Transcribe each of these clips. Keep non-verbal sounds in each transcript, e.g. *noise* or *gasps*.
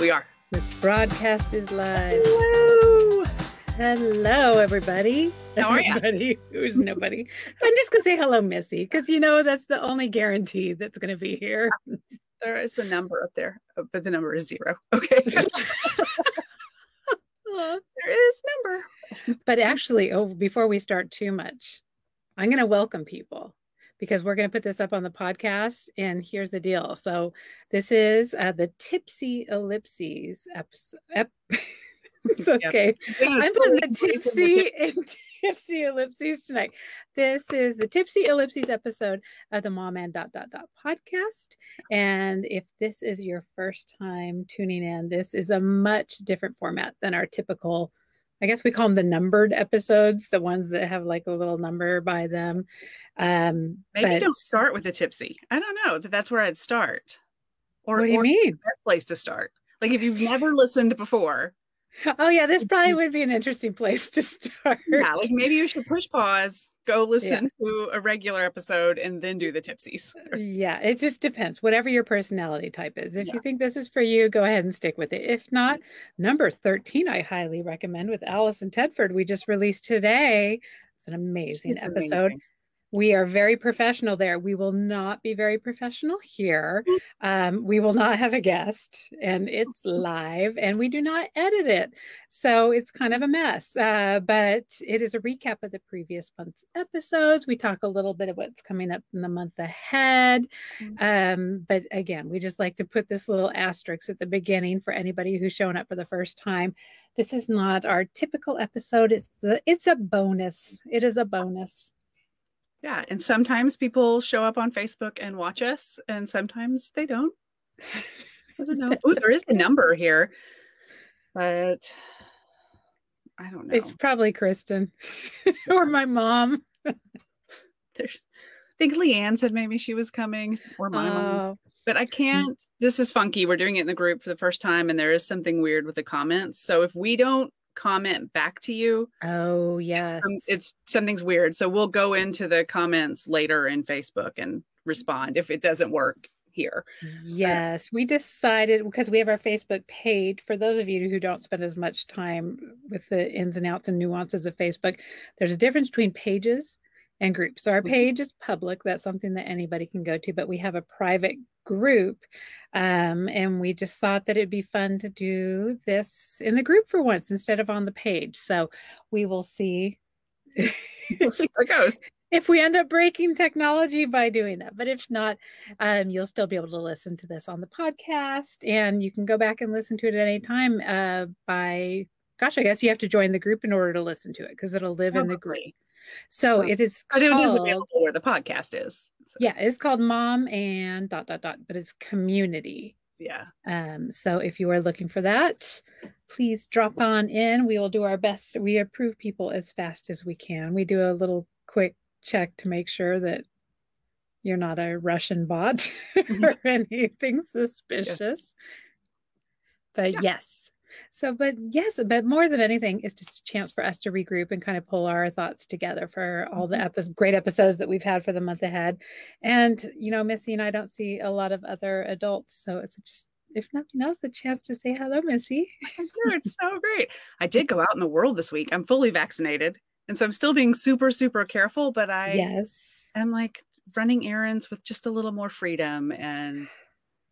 We are. The broadcast is live. Hello. Hello, everybody. How are? Everybody who's nobody. I'm just gonna say hello, Missy, because you know that's the only guarantee that's gonna be here. There is a number up there, uh, but the number is zero. Okay. *laughs* there is number. but actually, oh, before we start too much, I'm gonna welcome people because we're gonna put this up on the podcast. And here's the deal. So this is uh, the Tipsy Ellipses episode. Ep- *laughs* it's okay. It's I'm putting the the tipsy *laughs* and tipsy ellipses tonight. This is the tipsy ellipses episode of the Mom and Dot Dot Dot podcast. And if this is your first time tuning in, this is a much different format than our typical. I guess we call them the numbered episodes, the ones that have like a little number by them. Um, Maybe but- don't start with the tipsy. I don't know. That that's where I'd start. Or, What do you or mean? the best place to start. Like if you've never listened before, Oh yeah, this probably would be an interesting place to start. yeah, like maybe you should push pause, go listen to a regular episode, and then do the tipsies. Uh, yeah, it just depends. Whatever your personality type is. If Yeah. you think this is for you, go ahead and stick with it. If not, mm-hmm. number 13, I highly recommend with Allison Tedford. We just released today. It's an amazing She's episode. amazing. We are very professional there. We will not be very professional here. Um, we will not have a guest, and *laughs* it's live, and we do not edit it. So it's kind of a mess. Uh, but it is a recap of the previous month's episodes. We talk a little bit of what's coming up in the month ahead. Um, but again, we just like to put this little asterisk at the beginning for anybody who's showing up for the first time. This is not our typical episode. It's the it's a bonus. It is a bonus. Yeah. And sometimes people show up on Facebook and watch us, and sometimes they don't. I don't know. There is a number here, but I don't know. It's probably Kristen *laughs* or my mom. *laughs* There's, I think Leanne said maybe she was coming, or my mom. Oh, But I can't. This is funky. We're doing it in the group for the first time, and there is something weird with the comments. So if we don't comment back to you, oh yes. um, it's something's weird. So we'll go into the comments later in Facebook and respond if it doesn't work here. Yes, we decided because we have our Facebook page. For those of you who don't spend as much time with the ins and outs and nuances of Facebook, there's a difference between pages and groups. So our Mhm. page is public. That's something that anybody can go to, but we have a private group. Um, and we just thought that it'd be fun to do this in the group for once instead of on the page. So we will see. We'll see how it goes. *laughs* if we end up breaking technology by doing that. But if not, um, you'll still be able to listen to this on the podcast and you can go back and listen to it at any time uh, by, gosh, I guess you have to join the group in order to listen to it because it'll live in the group. So it is But it is available where the podcast is. So, yeah, it's called Mom and dot, dot, dot, but it's community. Yeah. Um, so if you are looking for that, please drop on in. We will do our best. We approve people as fast as we can. We do a little quick check to make sure that you're not a Russian bot *laughs* or *laughs* anything suspicious. But Yeah. yes. So, but yes, but more than anything, it's just a chance for us to regroup and kind of pull our thoughts together for all the mm-hmm. epi- great episodes that we've had for the month ahead. And, you know, Missy and I don't see a lot of other adults. So it's just, if nothing else, the chance to say hello, Missy. *laughs* Know, it's so great. I did go out in the world this week. I'm fully vaccinated. And so I'm still being super, super careful, but I yes. I'm like running errands with just a little more freedom and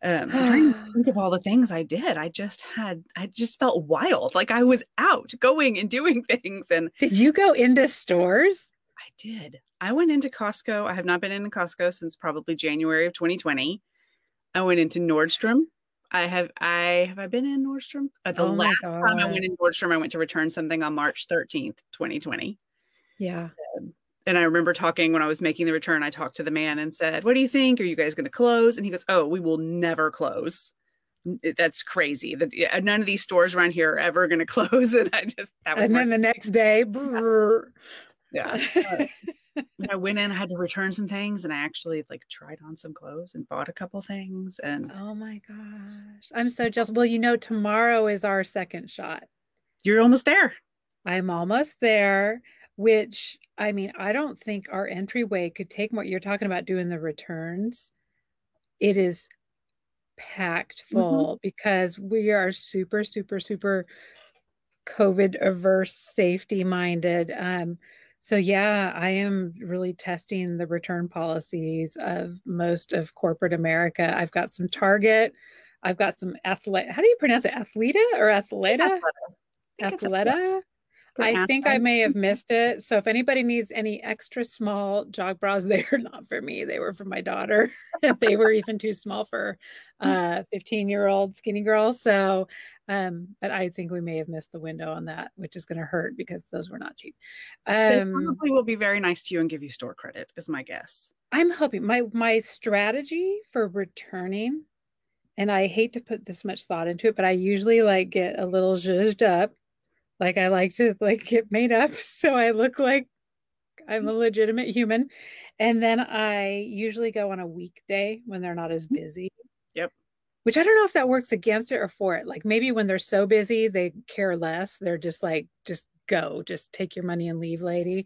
um, I'm trying to *gasps* think of all the things I did. I just had, I just felt wild. Like I was out going and doing *laughs* things. And Did you go into stores? I did. I went into Costco. I have not been into Costco since probably January of 2020. I went into Nordstrom. I have I have I been in Nordstrom? Uh, the Oh last time I went in Nordstrom, I went to return something on March 13th, 2020. Yeah. And I remember talking when I was making the return, I talked to the man and said, What do you think? Are you guys going to close? And he goes, Oh, we will never close. That's crazy. That none of these stores around here are ever going *laughs* to close. And I just that was And more- then the next day, brrr. *laughs* yeah. *laughs* I went in, I had to return some things, and I actually like tried on some clothes and bought a couple things. And oh my gosh. I'm so jealous. Well, you know, tomorrow is our second shot. you're almost there. I'm almost there, which I mean, I don't think our entryway could take what you're talking about doing the returns. It is packed mm-hmm. full mm-hmm. because we are super, super, super COVID averse, safety minded. Um, so yeah, I am really testing the return policies of most of corporate America. I've got some Target, I've got some athlete. How do you pronounce it? Athleta or athleta? Athleta. I think I may have *laughs* missed it. So if anybody needs any extra small jog bras, *laughs* they are not for me. They were for my daughter. *laughs* they were even too small for a 15 year old skinny girl. So, um, but I think we may have missed the window on that, which is going to hurt because those were not cheap. Um, they probably will be very nice to you and give you store credit, is my guess. I'm hoping my my strategy for returning, and I hate to put this much thought into it, but I usually like get a little zhuzhed up like I like to like get made up *laughs* so I look like I'm a legitimate human. And then I usually go on a weekday when they're not as mm-hmm. busy. Yep. Which I don't know if that works against it or for it. Like maybe when they're so busy, they care less. They're just like, just go, just take your money and leave, lady.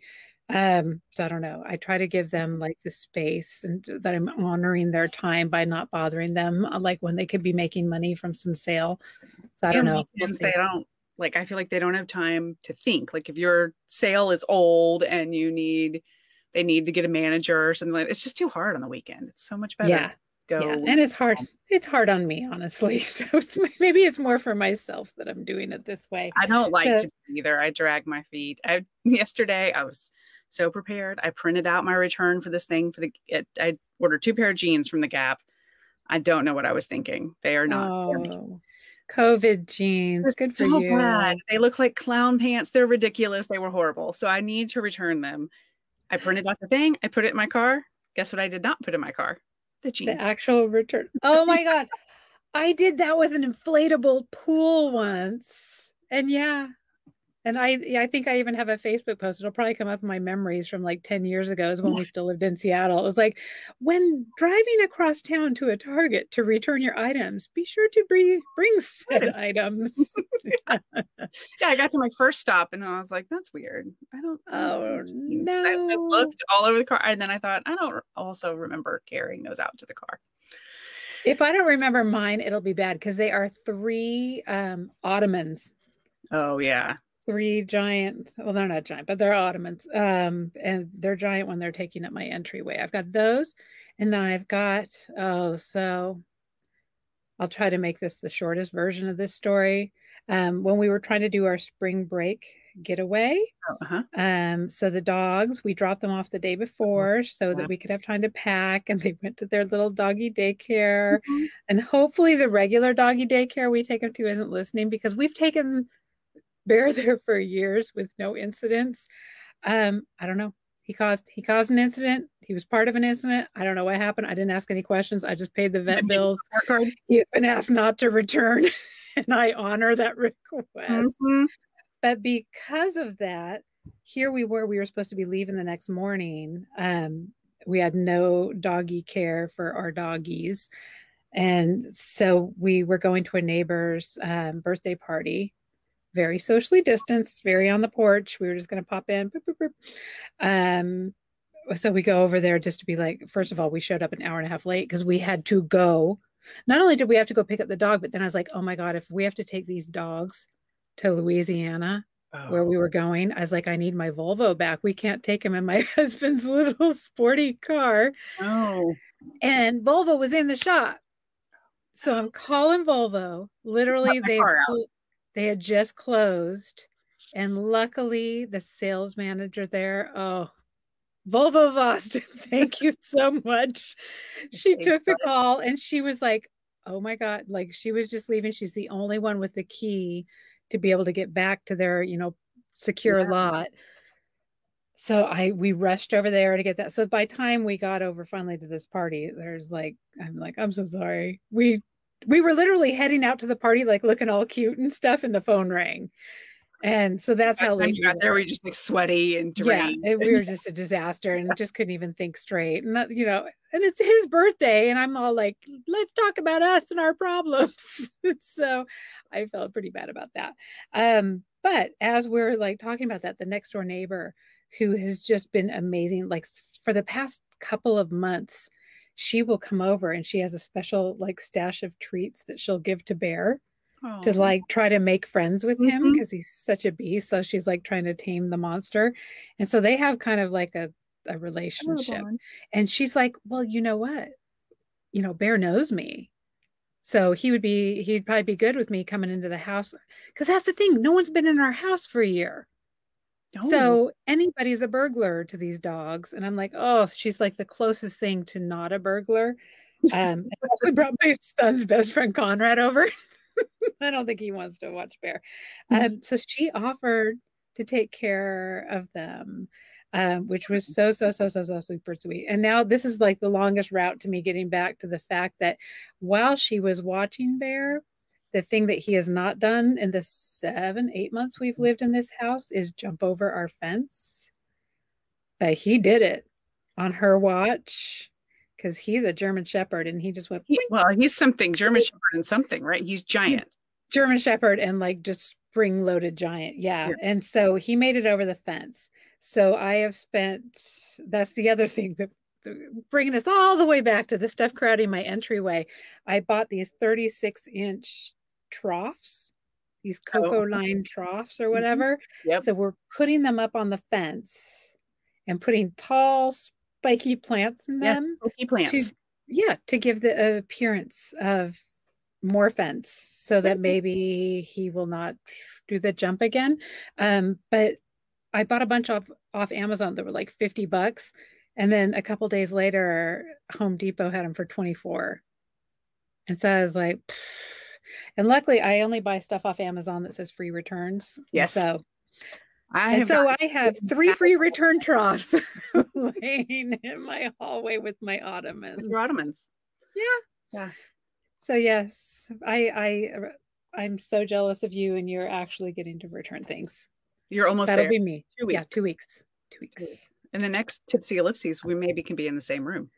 Um, so I don't know. I try to give them like the space and that I'm honoring their time by not bothering them, uh, like when they could be making money from some sale. So I don't know. We'll they don't like I feel like they don't have time to think. Like if your sale is old and you need they need to get a manager or something like it's just too hard on the weekend. It's so much better. Yeah. Go yeah. and it's hard. It's hard on me, honestly. *laughs* So it's, maybe it's more for myself that I'm doing it this way. I don't like so, to either. I drag my feet. I *laughs* yesterday I was so prepared. I printed out my return for this thing for the. It, I ordered two pair of jeans from the Gap. I don't know what I was thinking. They are not oh. COVID jeans. Good so for you. Bad. They look like clown pants. They're ridiculous. They were horrible. So I need to return them. I printed out the thing. I put it in my car. Guess what I did not put in my car? The jeans. The actual return. Oh my God. *laughs* I did that with an inflatable pool once. And yeah, and I, I think I even have a Facebook post. It'll probably come up in my memories from like 10 years ago, is when we still lived in Seattle. It was like, when driving across town to a Target to return your items, be sure to bring, bring said items. yeah. *laughs* yeah, I got to my first stop and I was like, that's weird. I don't. Oh, no. I, I looked all over the car and then I thought, I don't also remember carrying those out to the car. If I don't remember mine, it'll be bad because they are three um, ottomans. Oh, yeah three giant well they're not giant but they're ottomans um and they're giant when they're taking up my entryway i've got those and then i've got oh so i'll try to make this the shortest version of this story um when we were trying to do our spring break getaway oh, uh-huh. um so the dogs we dropped them off the day before so that we could have time to pack and they went to their little doggy daycare mm-hmm. and hopefully the regular doggy daycare we take them to isn't listening because we've taken bear there for years with no incidents. Um, I don't know. He caused he caused an incident. He was part of an incident. I don't know what happened. I didn't ask any questions. I just paid the vet bills. He had been asked not to return, *laughs* and I honor that request. Mm-hmm. But because of that, here we were. We were supposed to be leaving the next morning. Um, we had no doggy care for our doggies. And so we were going to a neighbor's um, birthday party very socially distanced, very on the porch. We were just going to pop in. Boop, boop, boop. Um, so we go over there just to be like, first of all, we showed up an hour and a half late because we had to go. Not only did we have to go pick up the dog, but then I was like, oh my God, if we have to take these dogs to Louisiana, oh. where we were going, I was like, I need my Volvo back. We can't take him in my *laughs* husband's little sporty car. Oh. And Volvo was in the shop. So I'm calling Volvo. Literally, they they had just closed. And luckily, the sales manager there, oh, Volvo of Austin, *laughs* thank you so much. She took the call and she was like, oh my God, like she was just leaving. She's the only one with the key to be able to get back to their, you know, secure yeah. lot. So I we rushed over there to get that. So by time we got over finally to this party, there's like I'm like I'm so sorry. We we were literally heading out to the party, like looking all cute and stuff, and the phone rang. And so that's how we got there. We just like sweaty and drained. Yeah, we were just a disaster and just couldn't even think straight. And that, you know, and it's his birthday, and I'm all like, let's talk about us and our problems. *laughs* so I felt pretty bad about that. Um, but as we're like talking about that, the next door neighbor who has just been amazing, like for the past couple of months, she will come over and she has a special like stash of treats that she'll give to Bear oh. to like try to make friends with mm-hmm. him because he's such a beast. So she's like trying to tame the monster. And so they have kind of like a, a relationship. And she's like, Well, you know what? You know, Bear knows me. So he would be, he'd probably be good with me coming into the house. Cause that's the thing. No one's been in our house for a year. Oh. So anybody's a burglar to these dogs. And I'm like, oh, she's like the closest thing to not a burglar. Um, I *laughs* brought my son's best friend Conrad over. *laughs* I don't think he wants to watch Bear. Hmm. Um, so she offered to take care of them, um, which was so, so, so, so, so super sweet. And now this is like the longest route to me getting back to the fact that while she was watching Bear, the thing that he has not done in the seven, eight months we've lived in this house is jump over our fence. But he did it on her watch because he's a German Shepherd and he just went. He, well, he's something German Shepherd and something, right? He's giant. German Shepherd and like just spring loaded giant. Yeah. yeah. And so he made it over the fence. So I have spent, that's the other *laughs* thing that bringing us all the way back to the stuff crowding my entryway. I bought these 36 inch troughs, these cocoa oh. line troughs or mm-hmm. whatever. Yep. So we're putting them up on the fence and putting tall, spiky plants in them. Yes, spiky plants. To, yeah, to give the appearance of more fence so that maybe he will not do the jump again. Um, but I bought a bunch off off Amazon that were like 50 bucks. And then a couple days later, Home Depot had them for 24. And so I was like, Pfft and luckily, I only buy stuff off Amazon that says free returns. Yes. So I and so I have three free return troughs *laughs* laying in my hallway with my ottomans. With your ottomans. Yeah. Yeah. So yes, I I I'm so jealous of you, and you're actually getting to return things. You're almost That'll there. be me. Two weeks. Yeah, two weeks. Two weeks. In the next tipsy ellipses, we maybe can be in the same room.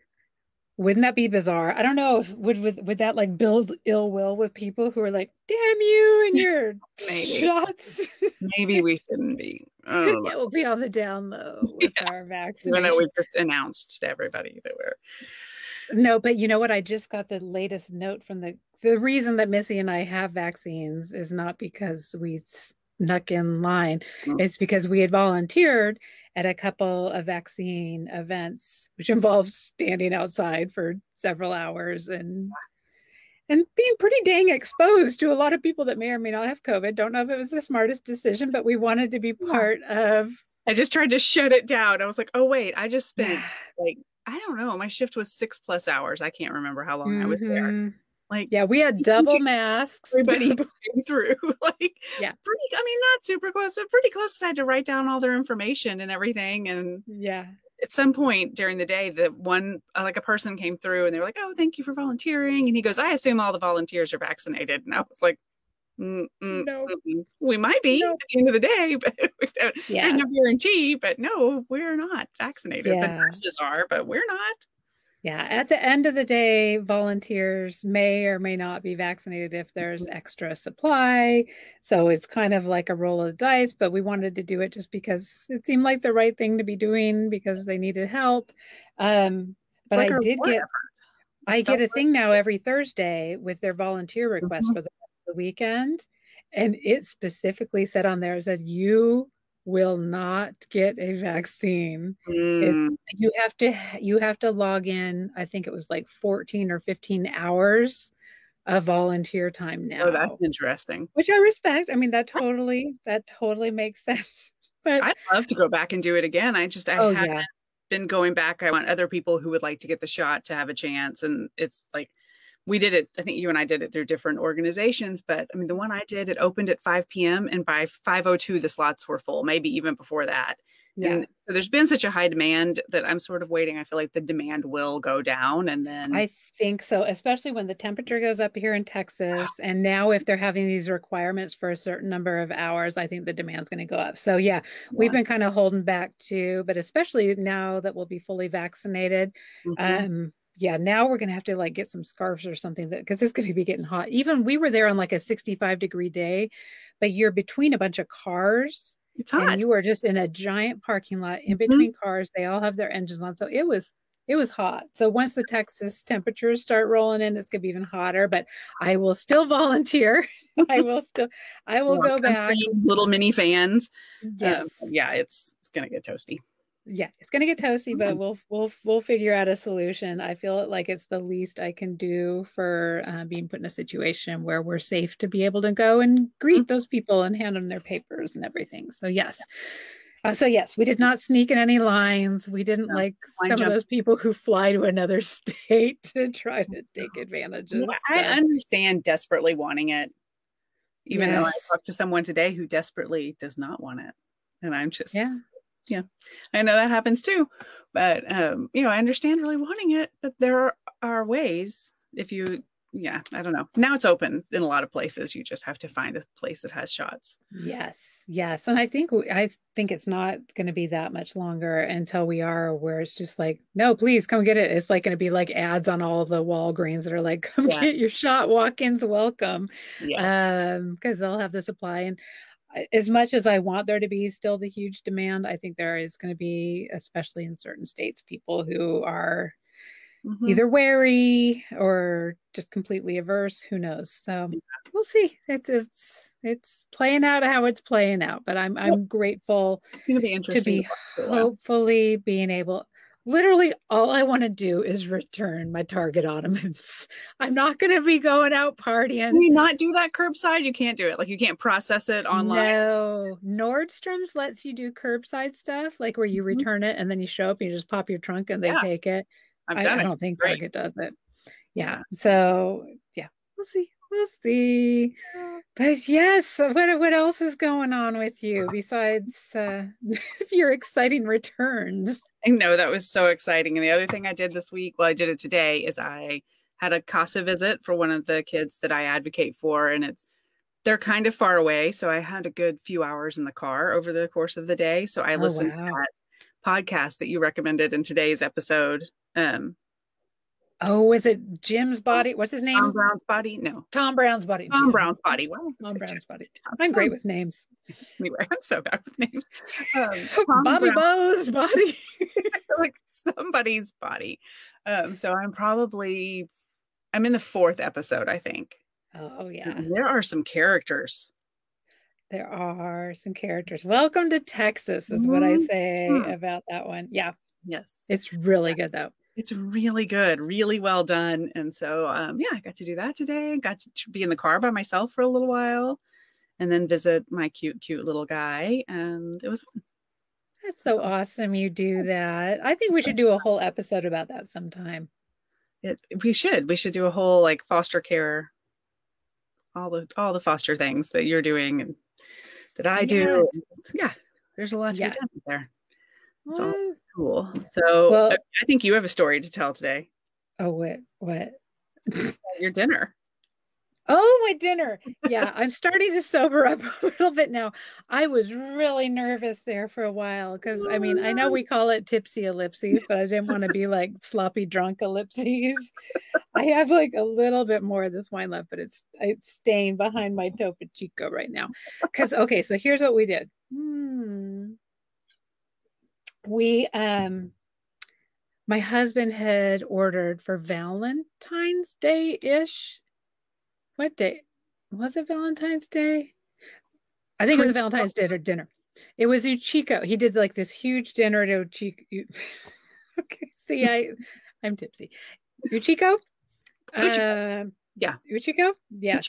Wouldn't that be bizarre? I don't know if would would, would that like build ill will with people who are like, "Damn you and your shots." Maybe we shouldn't be. *laughs* It will be on the down low *laughs* with yeah. our vaccine. Even though we just announced to everybody that we're. No, but you know what? I just got the latest note from the the reason that Missy and I have vaccines is not because we snuck in line. Mm-hmm. It's because we had volunteered at a couple of vaccine events, which *laughs* involved standing outside for several hours and and being pretty dang exposed to a lot of people that may or may not have COVID. Don't know if it was the smartest decision, but we wanted to be part of. I just tried to shut it down. I was like, oh wait, I just spent *sighs* like I don't know. My shift was six plus hours. I can't remember how long mm-hmm. I was there. Like, yeah, we had double masks. Everybody *laughs* came through. *laughs* like, yeah, pretty. I mean, not super close, but pretty close because I had to write down all their information and everything. And yeah, at some point during the day, the one uh, like a person came through and they were like, "Oh, thank you for volunteering." And he goes, "I assume all the volunteers are vaccinated." And I was like, mm, mm, no, mm, we might be at the end of the day, *laughs* but yeah. there's no guarantee. But no, we're not vaccinated. Yeah. The nurses are, but we're not. Yeah, at the end of the day, volunteers may or may not be vaccinated if there's mm-hmm. extra supply. So it's kind of like a roll of the dice, but we wanted to do it just because it seemed like the right thing to be doing because they needed help. Um, but like I did get I get a thing now every Thursday with their volunteer request mm-hmm. for the, the weekend. And it specifically said on there, it says you will not get a vaccine. Mm. You have to you have to log in. I think it was like 14 or 15 hours of volunteer time now. Oh, that's interesting. Which I respect. I mean, that totally that totally makes *laughs* sense. But I'd love to go back and do it again. I just I oh, haven't yeah. been going back. I want other people who would like to get the shot to have a chance. And it's like we did it i think you and i did it through different organizations but i mean the one i did it opened at 5 p.m and by 502 the slots were full maybe even before that yeah. and so there's been such a high demand that i'm sort of waiting i feel like the demand will go down and then i think so especially when the temperature goes up here in texas *sighs* and now if they're having these requirements for a certain number of hours i think the demand's going to go up so yeah, yeah. we've been kind of holding back too but especially now that we'll be fully vaccinated mm-hmm. um yeah, now we're gonna have to like get some scarves or something that because it's gonna be getting hot. Even we were there on like a 65 degree day, but you're between a bunch of cars. It's hot. And you are just in a giant parking lot in mm-hmm. between mm-hmm. cars. They all have their engines on. So it was it was hot. So once the Texas temperatures start rolling in, it's gonna be even hotter. But I will still *laughs* volunteer. I will still. I will go back. Little mini fans. Yes. Um, yeah, it's it's gonna get toasty. Yeah, it's gonna get toasty, but Mhm. we'll we'll we'll figure out a solution. I feel like it's the least I can do for uh, being put in a situation where we're safe to be able to go and greet those people and hand them their papers and everything. So yes. Uh, so yes, we did not sneak in any lines. We didn't No, like some of those people who fly to another *laughs* state to try to take advantage of. Yeah, I understand desperately wanting it, even though I talked to someone today who desperately does not want it, and I'm just yeah. I know that happens too, but um, you know, I understand really wanting it, but there are, are ways if you, yeah, I don't know. Now it's open in a lot of places. You just have to find a place that has shots. Yes, yes, and I think I think it's not going to be that much longer until we are where it's just like, no, please come get it. It's like going to be like ads on all the Walgreens that are like, come Yeah. get your shot, walk-ins welcome, Yeah, um, because they'll have the supply. And as much as I want there to be still the huge demand, I think there is going to be, especially in certain states, people who are Mhm. either wary or just completely averse who knows so we'll see it's it's it's playing out how it's playing out but i'm i'm grateful it's to be interesting. be to watch for a while. hopefully being able literally all i want to do is return my target ottomans *laughs* i'm not going to be going out partying Can you not do that curbside? You can't do it. Like you can't process it online. no nordstrom's lets you do curbside stuff like where you Mhm. return it and then you show up and you just pop your trunk and they Yeah. take it I've I, done I it. don't think Great. Target does it. Yeah. Yeah. So yeah, we'll see. We'll see. But yes, what what else is going on with you besides uh, *laughs* your exciting returns? I know that was so exciting. And the other thing I did this week, well, I did it today, is I had a CASA visit for one of the kids that I advocate for. And it's, they're kind of far away. So I had a good few hours in the car over the course of the day. So I Oh, listened wow. to that podcast that you recommended in today's episode. Um, Oh, was it Jim's body? What's his name? Tom Brown's body? No, Tom Brown's body. Tom Jim. Brown's body. I Tom say Brown's body. Tom- I'm great with names. *laughs* Anyway, I'm so bad with names. Um, *laughs* Bobby Brown- Bo's *laughs* body. like somebody's body. Um, so I'm probably I'm in the fourth episode, I think. Oh yeah. And there are some characters. There are some characters. Welcome to Texas is what I say Mhm. about that one. Yeah. Yes. It's really good though. It's really good, really well done. And so um yeah, I got to do that today. Got to be in the car by myself for a little while and then visit my cute, cute little guy. And it was fun. That's so awesome you do that. I think we should do a whole episode about that sometime. It we should. We should do a whole like foster care, all the all the foster things that you're doing and that I do. Yeah, there's a lot to Yeah. be done there. It's all cool. So Well- I think you have a story to tell today. oh, what? What? *laughs* Your dinner. Oh, my dinner. Yeah, I'm starting to sober up *laughs* a little bit now. I was really nervous there for a while because I mean, I know we call it tipsy ellipses, but I didn't want to be like sloppy drunk ellipses. I have like a little bit more of this wine left, but it's it's staying behind my Topo Chico right now. Because okay, so here's what we did. Hmm. We um my husband had ordered for Valentine's Day ish. What day was it? Valentine's Day? I think it was Valentine's Day or dinner. It was Uchiko. He did like this huge dinner at Uchiko. *laughs* okay, see, I I'm tipsy. Uchiko. Uchiko. Um, Yeah. Uchiko. Yes.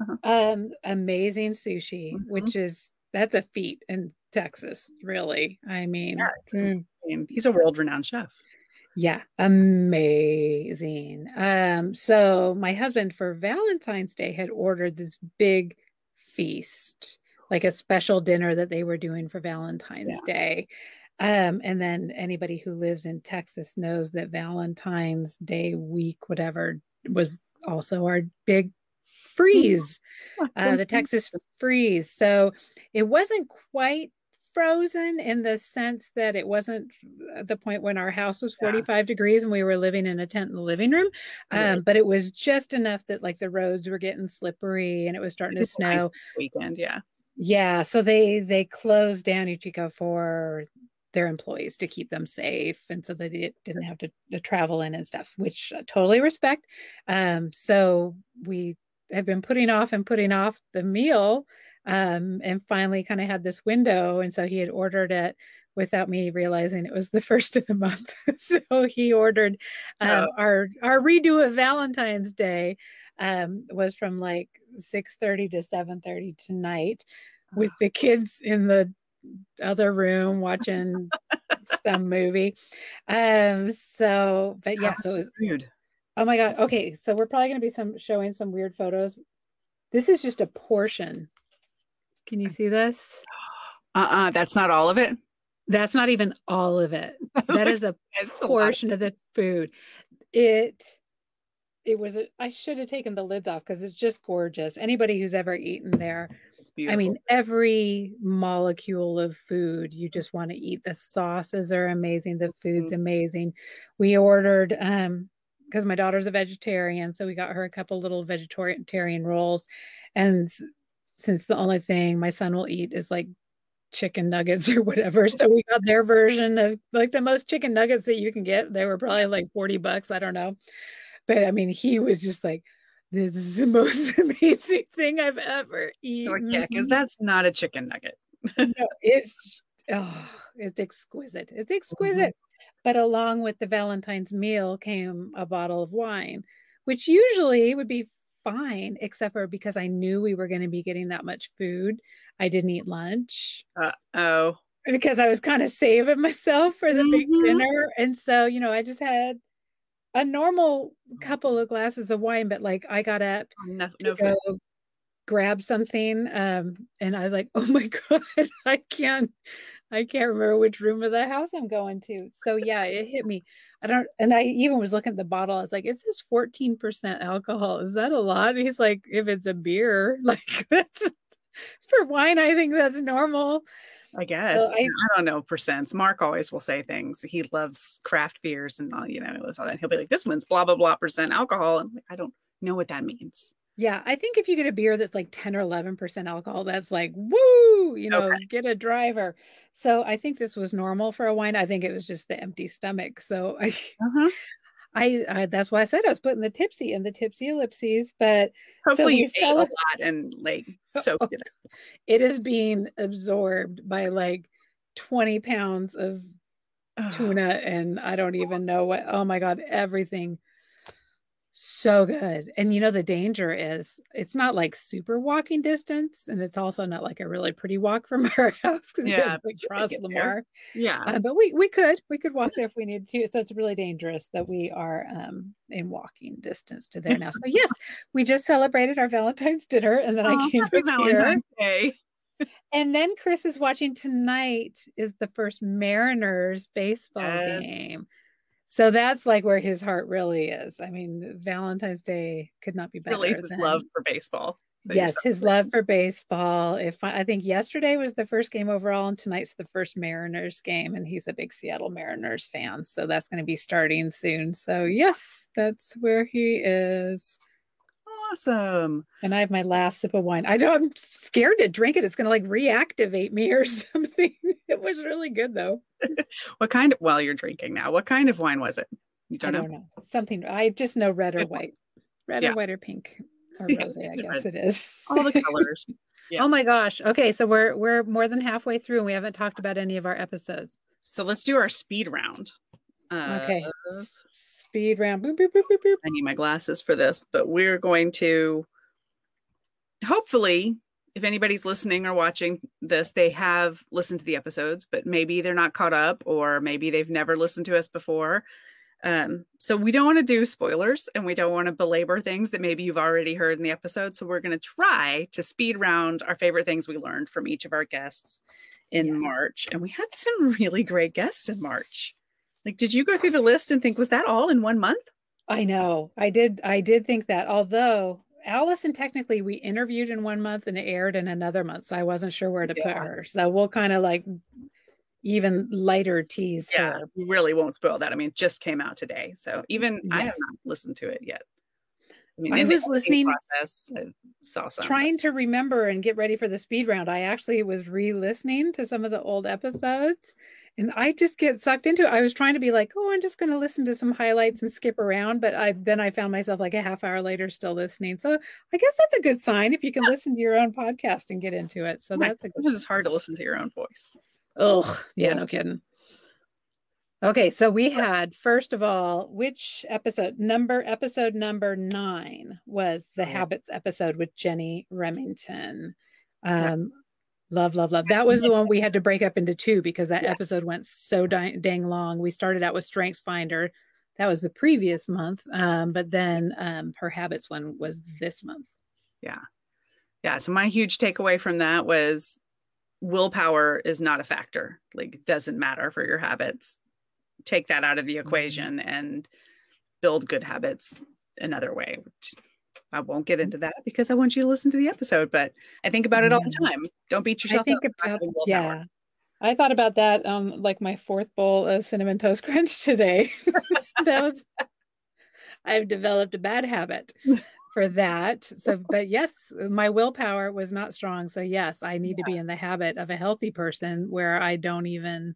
Uh-huh. Um, amazing sushi, Mhm. which is that's a feat in Texas, really. I mean, Yeah. mm, he's a world renowned chef. yeah, amazing. Um, so my husband for Valentine's Day had ordered this big feast, like a special dinner that they were doing for Valentine's Day. Um, and then anybody who lives in Texas knows that Valentine's Day week, whatever, was also our big freeze uh, the Texas freeze. So it wasn't quite frozen in the sense that it wasn't the point when our house was Yeah. 45 degrees and we were living in a tent in the living room. Um, Right. but it was just enough that like the roads were getting slippery and it was starting to It's a nice snow. weekend. Yeah. Yeah, so they they closed down Uchiko for their employees to keep them safe and so that they didn't have to, to travel in and stuff which I totally respect um, so we have been putting off and putting off the meal um, and finally kind of had this window and so he had ordered it without me realizing it was the *laughs* first of the month *laughs* so he ordered um, oh. our our redo of valentine's day um, was from like 6 30 to 7 30 tonight with the kids in the other room watching some movie. Um, so but yeah, so weird. Oh my god. Okay, so we're probably gonna be some showing some weird photos. This is just a portion. Can you see this? Uh-uh, that's not all of it. That's not even all of it. *laughs* That is a portion a of the food. It it was a, I should have taken the lids off because it's just gorgeous. Anybody who's ever eaten there I mean, every molecule of food you just want to eat. The sauces are amazing. The food's mm-hmm. amazing. We ordered um because my daughter's a vegetarian, so we got her a couple little vegetarian rolls. And since the only thing my son will eat is like chicken nuggets *laughs* or whatever. So we got their version of like the most chicken nuggets that you can get. They were probably like 40 bucks. I don't know. But I mean, he was just like, this is the *laughs* most amazing thing I've ever eaten. Yeah, because that's not a chicken nugget. no, *laughs* it's oh, it's exquisite. It's exquisite. Mm-hmm. But along with the Valentine's meal came a bottle of wine, which usually would be fine, except for because I knew we were going to be getting that much food. I didn't eat lunch. Uh oh. Because I was kind of saving myself for the mm-hmm. big dinner. And so, you know, I just had a normal couple of glasses of wine, but like I got up oh, no, no to go grab something, um, and I was like, "Oh my *laughs* god, I can't, I can't remember which room of the house I'm going to." So yeah, it hit me. I don't, and I even was looking at the bottle. I was like, "It says 14 percent alcohol. Is that a lot?" he's like, "If it's a beer, *laughs* like that's *laughs* for wine, I think that's normal." I guess. So I, I, don't know percents. Mark always will say things. He loves craft beers and all, you know, he loves all that. He'll be like, this one's blah, blah, blah percent alcohol. And I don't know what that means. Yeah. I think if you get a beer that's like 10 or 11% alcohol, that's like, woo, you know, okay. get a driver. So I think this was normal for a wine. I think it was just the empty stomach. So *laughs* I, uh-huh. I, I, that's why I said I was putting the tipsy in the tipsy ellipses, but hopefully so you ate a lot and like so oh, it is being absorbed by like 20 pounds of tuna and I don't even know what oh my god everything so good. And you know, the danger is it's not like super walking distance, and it's also not like a really pretty walk from *laughs* our house because yeah, it's across Lamar. Yeah. Uh, but we we could we could walk *laughs* there if we needed to. So it's really dangerous that we are um in walking distance to there now. So yes, *laughs* we just celebrated our Valentine's dinner and then oh, I came back Valentine's here. Day. and then Chris is watching tonight is the first Mariners baseball yes. game. So that's like where his heart really is. I mean, Valentine's Day could not be better. Really, his than, love for baseball. Yes, his love for baseball. If I, I, think yesterday was the first game overall, and tonight's the first Mariners game, and he's a big Seattle Mariners fan. So that's going to be starting soon. So yes, that's where he is awesome. And I have my last sip of wine. I know I'm scared to drink it. It's going to like reactivate me or *laughs* something. It was really good though. *laughs* what kind of, while you're drinking now, what kind of wine was it? You don't, don't know? know? Something, I just know red or white. *laughs* Red yeah. or white or pink or yeah, rose, I guess red. it is. All the colors. Yeah. Oh my gosh. Okay. So we're, we're more than halfway through and we haven't talked about any of our episodes. So let's do our speed round. Uh, okay speed round. Boop, boop, boop, I need my glasses for this, but we're going to hopefully, if anybody's listening or watching this, they have listened to the episodes, but maybe they're not caught up or maybe they've never listened to us before. Um, so we don't want to do spoilers and we don't want to belabor things that maybe you've already heard in the episode. So we're going to try to speed round our favorite things we learned from each of our guests in yes. March. And we had some really great guests in March. Like, did you go through the list and think, was that all in one month? I know. I did. I did think that. Although Allison, technically, we interviewed in one month and aired in another month, so I wasn't sure where to yeah. put her. So we'll kind of like even lighter tease. Yeah, her. we really won't spoil that. I mean, it just came out today, so even yes. I have not listened to it yet. I mean, I was listening process. I saw some trying to remember and get ready for the speed round. I actually was re-listening to some of the old episodes, and I just get sucked into it. I was trying to be like, oh, I'm just going to listen to some highlights and skip around, but I then I found myself like a half hour later still listening. So I guess that's a good sign if you can listen to your own podcast and get into it. So oh that's a good. It's hard to listen to your own voice. Oh, yeah, no kidding. Okay, so we had first of all, which episode number episode number nine was the oh. habits episode with Jenny Remington. Um, Love, love, love. That was the one we had to break up into two because that yeah. episode went so dang, long. We started out with Strengths Finder. That was the previous month. Um, but then um, her habits one was this month. Yeah. Yeah. So my huge takeaway from that was willpower is not a factor. Like it doesn't matter for your habits. Take that out of the mm-hmm. equation mm-hmm. and build good habits another way, which I won't get into that because I want you to listen to the episode, but I think about it all the time. Don't beat yourself I think up. About, yeah. I thought about that um like my fourth bowl of cinnamon toast *laughs* crunch today. *laughs* that was I've developed a bad habit for that. So *laughs* but yes, my willpower was not strong. So yes, I need yeah. to be in the habit of a healthy person where I don't even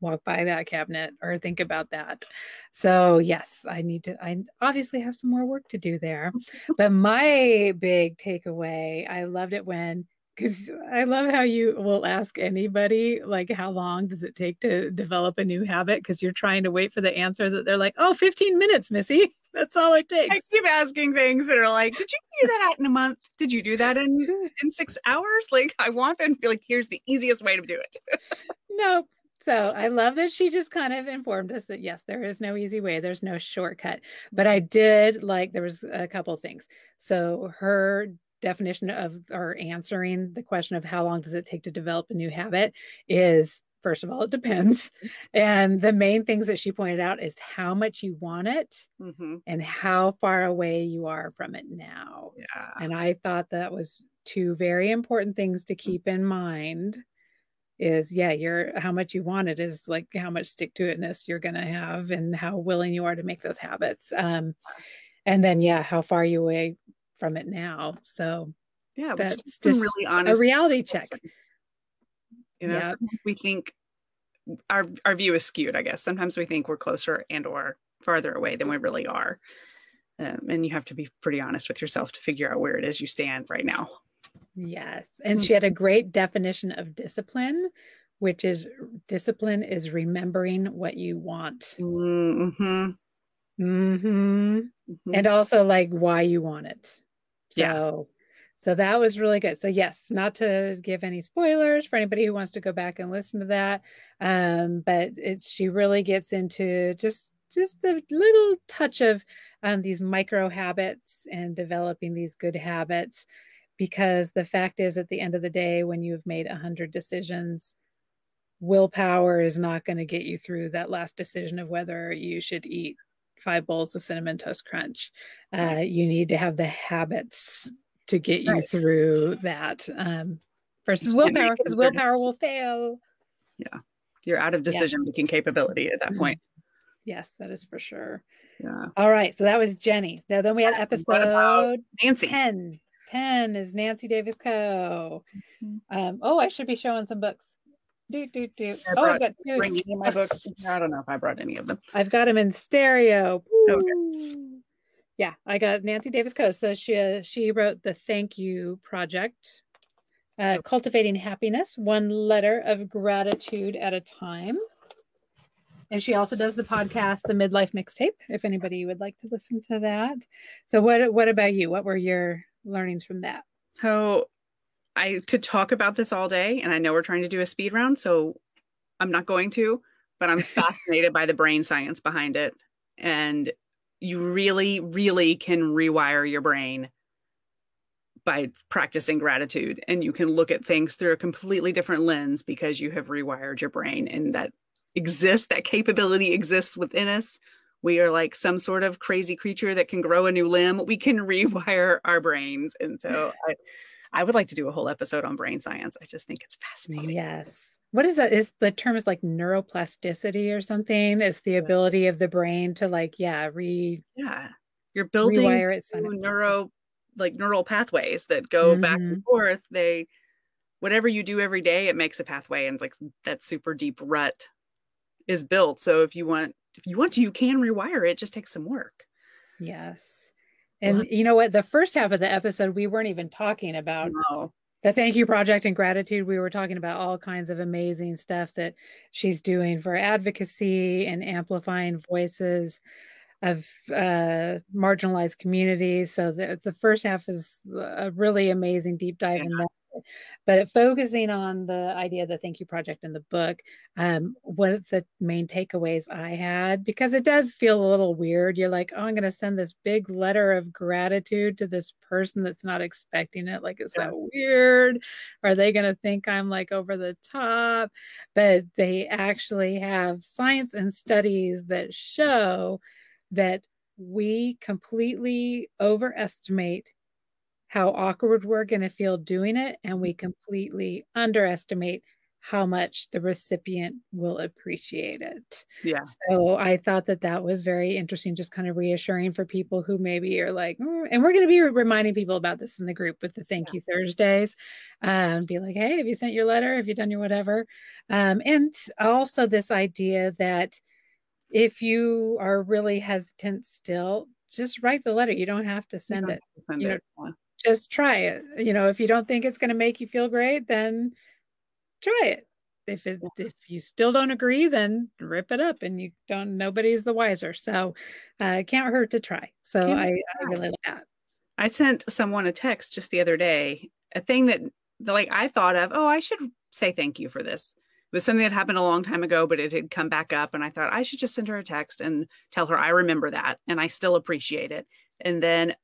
walk by that cabinet or think about that. So, yes, I need to, I obviously have some more work to do there. *laughs* but my big takeaway, I loved it when, because I love how you will ask anybody, like, how long does it take to develop a new habit? Because you're trying to wait for the answer that they're like, oh, 15 minutes, Missy. *laughs* That's all it takes. I keep asking things that are like, did you do that in a month? Did you do that in *laughs* in six hours? Like, I want them to be like, here's the easiest way to do it. nope so I love that she just kind of informed us that yes, there is no easy way, there's no shortcut. But I did like there was a couple of things. So her definition of or answering the question of how long does it take to develop a new habit is first of all it depends *laughs* and the main things that she pointed out is how much you want it mm-hmm. and how far away you are from it now yeah and i thought that was two very important things to keep in mind is yeah you're how much you want it is like how much stick to itness you're going to have and how willing you are to make those habits um and then yeah how far you away from it now. So yeah that's just really honest a reality check. you know yeah. we think our our view is skewed i guess. Sometimes we think we're closer and or farther away than we really are um, and you have to be pretty honest with yourself to figure out where it is you stand right now Yes. And she had a great definition of discipline, which is discipline is remembering what you want. Mm-hmm. Mm-hmm. mm-hmm. And also like why you want it. So, yeah. So that was really good. So yes, not to give any spoilers for anybody who wants to go back and listen to that, um, but it's she really gets into just just the little touch of um, these micro habits and developing these good habits because the fact is at the end of the day when you've made 100 decisions willpower is not going to get you through that last decision of whether you should eat five bowls of cinnamon toast crunch. Uh, you need to have the habits to get you right. through that um, versus willpower because willpower will fail. Yeah. You're out of decision making yeah. capability at that mm-hmm. point. Yes that is for sure. Yeah. All right so that was jenny. Now then we had episode nancy? 10 10 is Nancy Davis Kho. Mm-hmm. Um, oh, I should be showing some books. Do, do, do. Oh, I've got two. Bring any of my books. I don't know if I brought any of them. I've got them in stereo. Okay. Yeah, I got Nancy Davis Kho. So she uh, she wrote the Thank You Project, uh, cultivating happiness, one letter of gratitude at a time. And she also does the podcast, the Midlife Mixtape. If anybody would like to listen to that. So, what what about you? What were your learnings from that? So I could talk about this all day, and I know we're trying to do a speed round, so I'm not going to, but I'm *laughs* fascinated by the brain science behind it. And you really, really can rewire your brain by practicing gratitude. And you can look at things through a completely different lens because you have rewired your brain, and that exists, that capability exists within us we are like some sort of crazy creature that can grow a new limb. We can *laughs* rewire our brains. And so I, I would like to do a whole episode on brain science. I just think it's fascinating. Yes. What is that? Is the term is like neuroplasticity or something? Is the ability of the brain to like, yeah, re yeah. You're building rewire it neuro like neural pathways that go mm-hmm. back and mm-hmm. forth. They whatever you do every day, it makes a pathway and like that super deep rut is built. So if you want if you want to, you can rewire it. Just takes some work. Yes. And you know what? The first half of the episode, we weren't even talking about no. the thank you project and gratitude. We were talking about all kinds of amazing stuff that she's doing for advocacy and amplifying voices of uh, marginalized communities. So the, the first half is a really amazing deep dive yeah. in that but focusing on the idea of the thank you project in the book um, one of the main takeaways i had because it does feel a little weird you're like oh i'm going to send this big letter of gratitude to this person that's not expecting it like is yeah. that weird are they going to think i'm like over the top but they actually have science and studies that show that we completely overestimate how awkward we're going to feel doing it, and we completely underestimate how much the recipient will appreciate it. Yeah. So I thought that that was very interesting, just kind of reassuring for people who maybe are like, mm, and we're going to be reminding people about this in the group with the Thank yeah. You Thursdays. Um, be like, hey, have you sent your letter? Have you done your whatever? Um, and also this idea that if you are really hesitant still, just write the letter. You don't have to send it. To send you it. Know, just try it. You know, if you don't think it's going to make you feel great, then try it. If it if you still don't agree, then rip it up, and you don't. Nobody's the wiser. So uh, it can't hurt to try. So I, I really like that. I sent someone a text just the other day, a thing that like I thought of. Oh, I should say thank you for this. It was something that happened a long time ago, but it had come back up, and I thought I should just send her a text and tell her I remember that and I still appreciate it. And then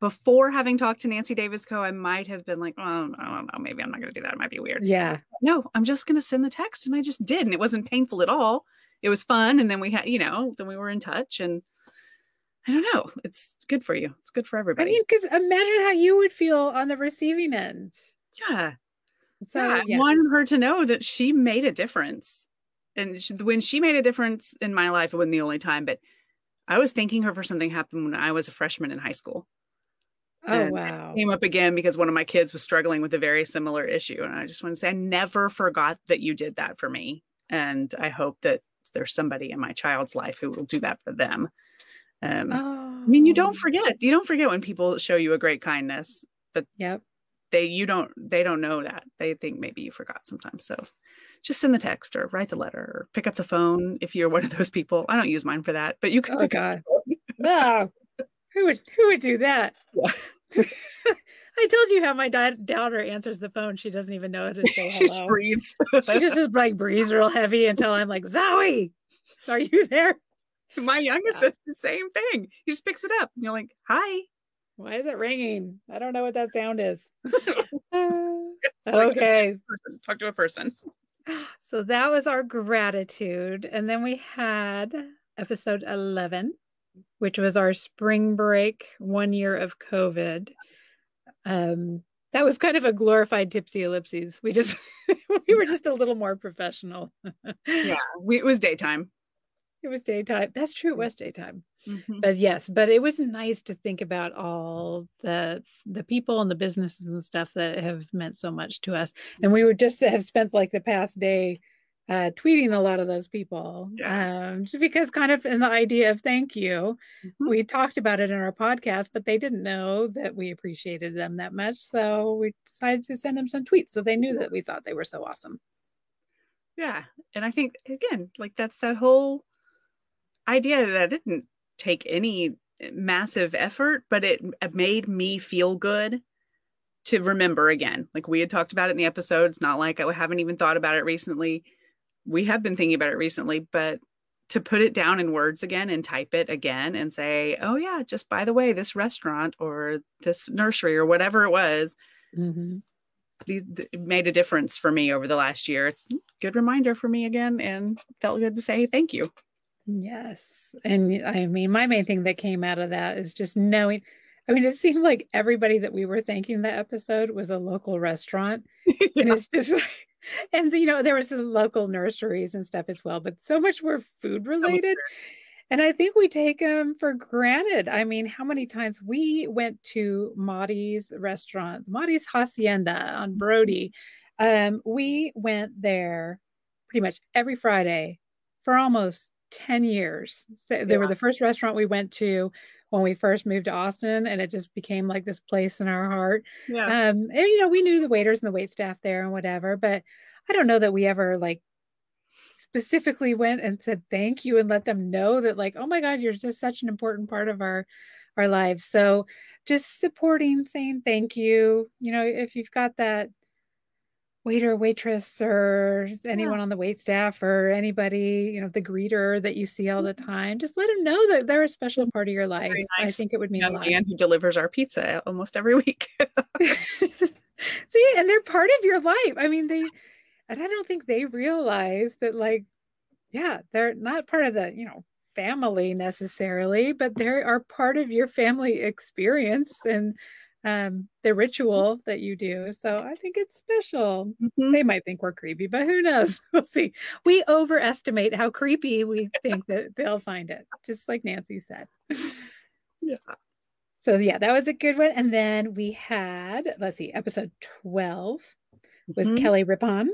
before having talked to Nancy Davis Kho, I might have been like, oh, I don't know, maybe I'm not going to do that. It might be weird. Yeah. No, I'm just going to send the text. And I just did. And it wasn't painful at all. It was fun. And then we had, you know, then we were in touch. And I don't know. It's good for you. It's good for everybody. I mean, because imagine how you would feel on the receiving end. Yeah. So yeah, yeah. I wanted her to know that she made a difference. And she, when she made a difference in my life, it wasn't the only time, but I was thanking her for something happened when I was a freshman in high school. Oh wow. came up again because one of my kids was struggling with a very similar issue. And I just want to say I never forgot that you did that for me. And I hope that there's somebody in my child's life who will do that for them. Um, oh. I mean, you don't oh. forget. You don't forget when people show you a great kindness, but yep. they you don't they don't know that. They think maybe you forgot sometimes. So just send the text or write the letter or pick up the phone if you're one of those people. I don't use mine for that, but you can. Oh God, no. Who would who would do that? Yeah. *laughs* I told you how my da- daughter answers the phone. She doesn't even know how to say *laughs* hello. she just breathes. she just is like breathes real heavy until I'm like, Zoe, are you there? My youngest does the same thing. He just picks it up and you're like, hi. Why is it ringing? I don't know what that sound is. *laughs* Uh, okay. Talk to a person. So that was our gratitude. And then we had episode 11 which was our spring break one year of COVID. Um, that was kind of a glorified tipsy ellipses. We just *laughs* we were just a little more professional. yeah, we, it was daytime. It was daytime. That's true. It was daytime. Mm-hmm. But yes, but it was nice to think about all the the people and the businesses and stuff that have meant so much to us. And we would just have spent like the past day uh, tweeting a lot of those people yeah. um, just because kind of in the idea of thank you mm-hmm. we talked about it in our podcast but they didn't know that we appreciated them that much so we decided to send them some tweets so they knew that we thought they were so awesome yeah and i think again like that's that whole idea that didn't take any massive effort but it made me feel good to remember again like we had talked about it in the episode it's not like i haven't even thought about it recently we have been thinking about it recently, but to put it down in words again and type it again and say, oh, yeah, just by the way, this restaurant or this nursery or whatever it was, mm-hmm. these, made a difference for me over the last year. It's a good reminder for me again and felt good to say thank you. Yes. And I mean, my main thing that came out of that is just knowing. I mean, it seemed like everybody that we were thanking that episode was a local restaurant. *laughs* yeah. And it's just like, *laughs* and you know there was some local nurseries and stuff as well but so much more food related and i think we take them for granted i mean how many times we went to Maudie's restaurant Maudie's hacienda on mm-hmm. Brodie Um, we went there pretty much every Friday for almost 10 years. So yeah. They were the first restaurant we went to when we first moved to Austin, and it just became like this place in our heart. Yeah. Um, and you know, we knew the waiters and the wait staff there and whatever, but I don't know that we ever like specifically went and said thank you and let them know that like, oh my God, you're just such an important part of our our lives. So just supporting, saying thank you. You know, if you've got that waiter, waitress, or anyone yeah. on the wait staff or anybody, you know, the greeter that you see all the mm-hmm. time, just let them know that they're a special part of your life. Nice I think it would mean a lot. man who delivers our pizza almost every *laughs* week. *laughs* see, and they're part of your life. I mean, they, and I don't think they realize that, like, yeah, they're not part of the, you know, family necessarily, but they are part of your family experience. And um, the ritual that you do. So I think it's special. Mm-hmm. They might think we're creepy, but who knows? *laughs* we'll see. We overestimate how creepy we think that they'll find it, just like Nancy said. *laughs* yeah. So yeah, that was a good one. And then we had, let's see, episode 12 was mm-hmm. Kelly Rippon.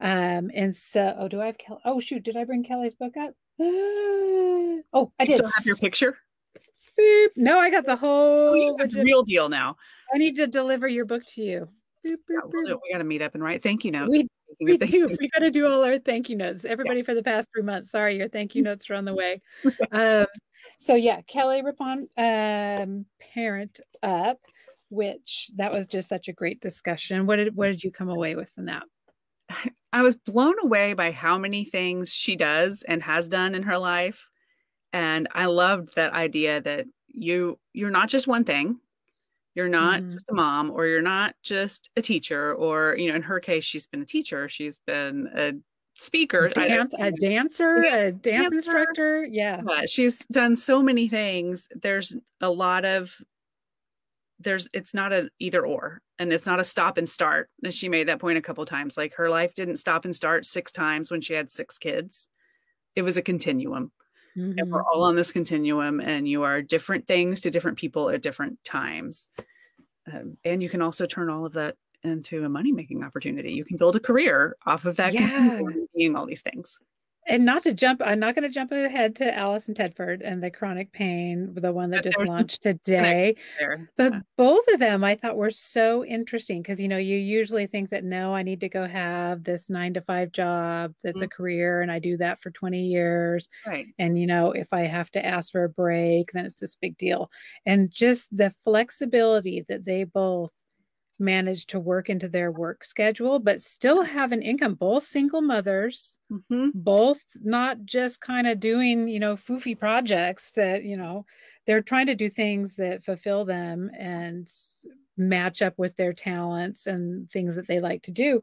Um, and so oh, do I have Kelly? Oh shoot, did I bring Kelly's book up? *gasps* oh, I did. still have your picture? Boop. No, I got the whole oh, real deal now. I need to deliver your book to you. Boop, boop, yeah, we'll we got to meet up and write thank you notes. We, we do. We got to do all our thank you notes. Everybody yeah. for the past three months. Sorry, your thank you *laughs* notes are on the way. *laughs* um, so yeah, Kelly Rippon, um, Parent Up, which that was just such a great discussion. What did what did you come away with from that? I was blown away by how many things she does and has done in her life and i loved that idea that you you're not just one thing. You're not mm-hmm. just a mom or you're not just a teacher or you know in her case she's been a teacher. She's been a speaker. Dance, a dancer yeah, a dance dancer. instructor. Yeah. yeah she's done so many things. There's a lot of there's it's not an either or and it's not a stop and start. And she made that point a couple times. Like her life didn't stop and start six times when she had six kids. It was a continuum Mm-hmm. And we're mm-hmm. all on this continuum, and you are different things to different people at different times. Um, and you can also turn all of that into a money making opportunity. You can build a career off of that, yeah. being all these things and not to jump i'm not going to jump ahead to allison tedford and the chronic pain the one that just launched today but yeah. both of them i thought were so interesting because you know you usually think that no i need to go have this nine to five job that's mm-hmm. a career and i do that for 20 years right and you know if i have to ask for a break then it's this big deal and just the flexibility that they both manage to work into their work schedule, but still have an income. Both single mothers, mm-hmm. both not just kind of doing, you know, foofy projects that, you know, they're trying to do things that fulfill them and match up with their talents and things that they like to do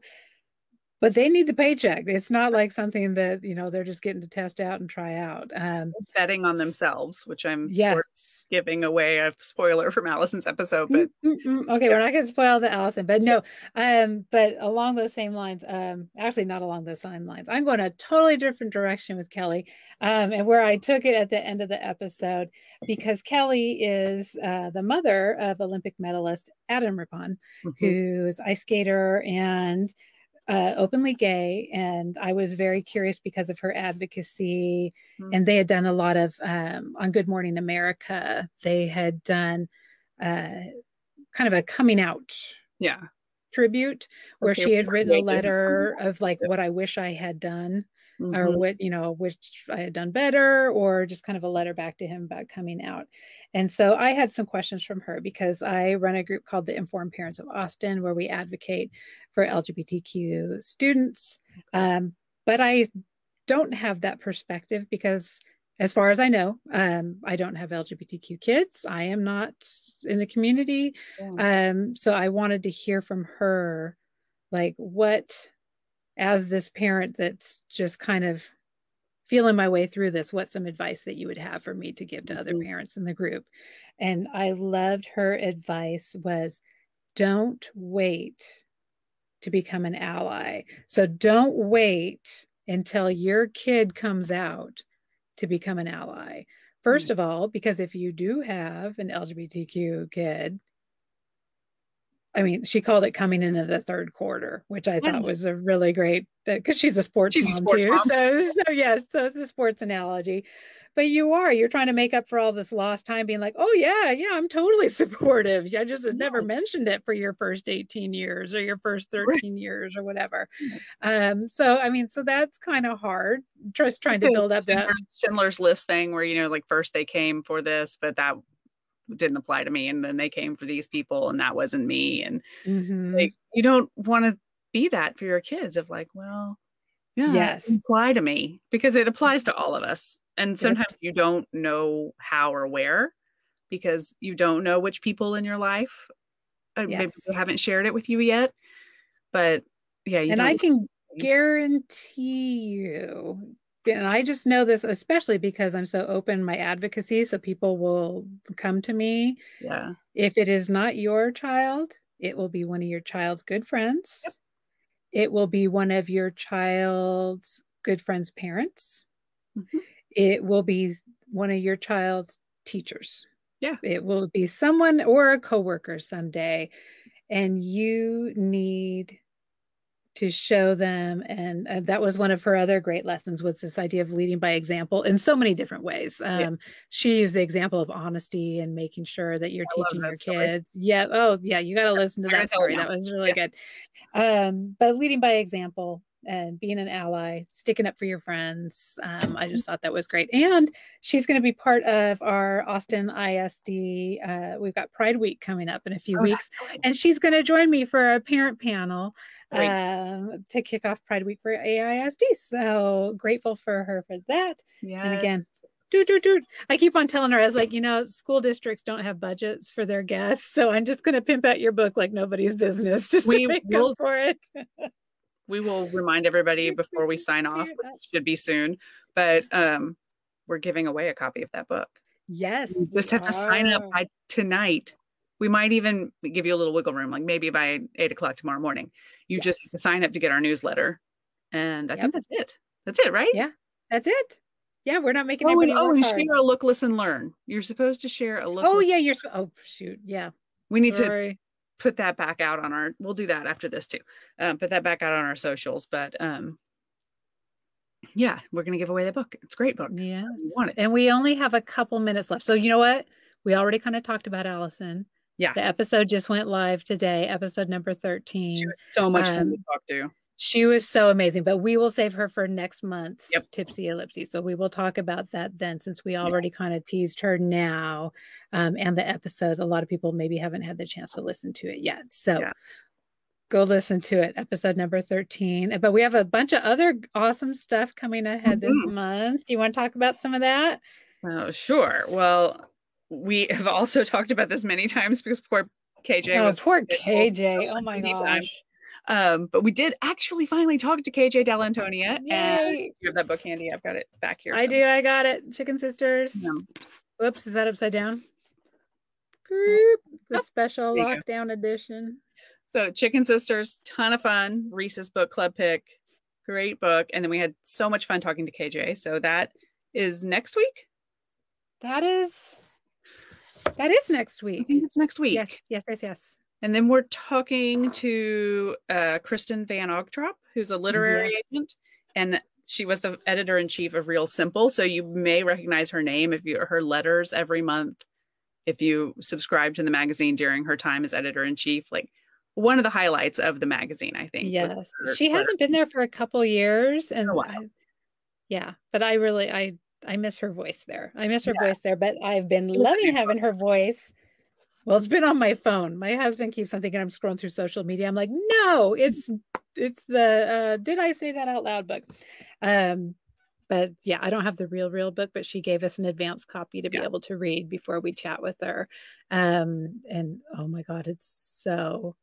but they need the paycheck. It's not like something that you know they're just getting to test out and try out. Um, betting on themselves, which I'm yes. sort of giving away a spoiler from Allison's episode. But okay, we're not going to spoil the Allison, but no. Um, but along those same lines, um, actually not along those same lines. I'm going a totally different direction with Kelly, um, and where I took it at the end of the episode because Kelly is uh, the mother of Olympic medalist Adam Rippon, mm-hmm. who's ice skater and uh, openly gay, and I was very curious because of her advocacy. Mm-hmm. And they had done a lot of um, on Good Morning America. They had done uh, kind of a coming out, yeah, tribute where okay, she had written a letter of like what I wish I had done mm-hmm. or what you know which i had done better or just kind of a letter back to him about coming out and so i had some questions from her because i run a group called the informed parents of austin where we advocate for lgbtq students um, but i don't have that perspective because as far as I know, um, I don't have LGBTQ kids. I am not in the community. Yeah. Um, so I wanted to hear from her, like, what as this parent that's just kind of feeling my way through this, what's some advice that you would have for me to give to other mm-hmm. parents in the group? And I loved her advice was don't wait to become an ally. So don't wait until your kid comes out to become an ally. 1st mm-hmm. of all, because if you do have an LGBTQ kid, I mean, she called it coming into the third quarter, which I thought was a really great because she's a sports She's a mom sports too. mom. So, so yes, so it's the sports analogy. But you are you're trying to make up for all this lost time, being like, oh yeah, yeah, I'm totally *laughs* supportive. I just had never mentioned it for your first 18 years or your first 13 years or whatever. Um, so I mean, so that's kind of hard. Just trying to build up that. Schindler's List thing where you know like first they came for this, but that didn't apply to me, and then they came for these people, and that wasn't me, and Mhm. like you don't want to be that for your kids of like, well, yeah, Yes. apply to me because it applies to all of us, and sometimes you don't know how or where because you don't know which people in your life uh, maybe they haven't shared it with you yet, but yeah, you and I can guarantee you, and I just know this especially because I'm so open my advocacy, so people will come to me. yeah, If it is not your child, it will be one of your child's good friends. Yep. It will be one of your child's good friends' parents. Mhm. It will be one of your child's teachers. Yeah. It will be someone or a coworker someday. And you need to show them and uh, that was one of her other great lessons was this idea of leading by example in so many different ways. Um, Yeah. she used the example of honesty and making sure that you're I teaching your story. kids. Yeah oh yeah you got to listen to that story that was really good. Um, but leading by example and being an ally sticking up for your friends um, i just thought that was great. And she's going to be part of our austin isd uh, we've got pride week coming up in a few Oh, weeks and she's going to join me for a parent panel. Um, to kick off Pride Week for AISD. So grateful for her for that. yeah, And again, do do do. I keep on telling her, I was like, you know, school districts don't have budgets for their guests, so I'm just going to pimp out your book like nobody's business, *laughs* just We to make will- up for it. we will remind everybody *laughs* before we sign off, which should be soon. But um, we're giving away a copy of that book. Yes, You just have to sign up by tonight. We might even give you a little wiggle room, like maybe by eight o'clock tomorrow morning. You just Yes. to sign up to get our newsletter, and I Yep. think that's it. That's it, right? Yeah, That's it. Yeah, we're not making Oh, and, oh, and share a look, listen, learn. You're supposed to share a look. Oh listen- yeah, you're. Oh shoot, yeah. We need to put that back out on our. We'll do that after this too. Um, put that back out on our socials. But um, yeah, we're gonna give away the book. It's a great book. Yeah. Want it? And we only have a couple minutes left. So you know what? We already kind of talked about Allison. Yeah. The episode just went live today, episode number 13. She was so much fun to Um, talk to. She was so amazing, but we will save her for next month's Yep. Tipsy Ellipsy. So we will talk about that then, since we already kind of teased her now um, and the episode. A lot of people maybe haven't had the chance to listen to it yet. So Yeah. go listen to it, episode number 13. But we have a bunch of other awesome stuff coming ahead this Mhm. month. Do you want to talk about some of that? Oh, sure. Well, we have also *laughs* talked about this many times because poor KJ oh, was poor KJ. Oh my gosh. Um, but we did actually finally talk to KJ Dell'Antonia, and Yay. you have that book handy. I've got it back here. I do. I got it. Chicken Sisters. somewhere. Whoops, is that upside down? Group, the Oh, special lockdown edition. So, Chicken Sisters, ton of fun. Reese's book club pick, great book, and then we had so much fun talking to KJ. So that is next week. That is that is next week. I think it's next week. Yes, yes, yes, yes. And then we're talking to uh, Kristin Van Ogtrop, who's a literary Yes. agent, and she was the editor in chief of Real Simple. So you may recognize her name if you her letters every month. If you subscribe to the magazine during her time as editor in chief, like one of the highlights of the magazine, I think. Yes. She letter. hasn't been there for a couple years and a while. I- yeah, but I really I I miss her voice there. I miss her Yeah. voice there, but I've been She was a loving having her voice. Well, it's been on my phone. My husband keeps on thinking I'm scrolling through social media. I'm like, no, it's it's the uh did I say that out loud book. Um but yeah, I don't have the real real book, but she gave us an advanced copy to be Yeah. able to read before we chat with her. Um and oh my god, it's so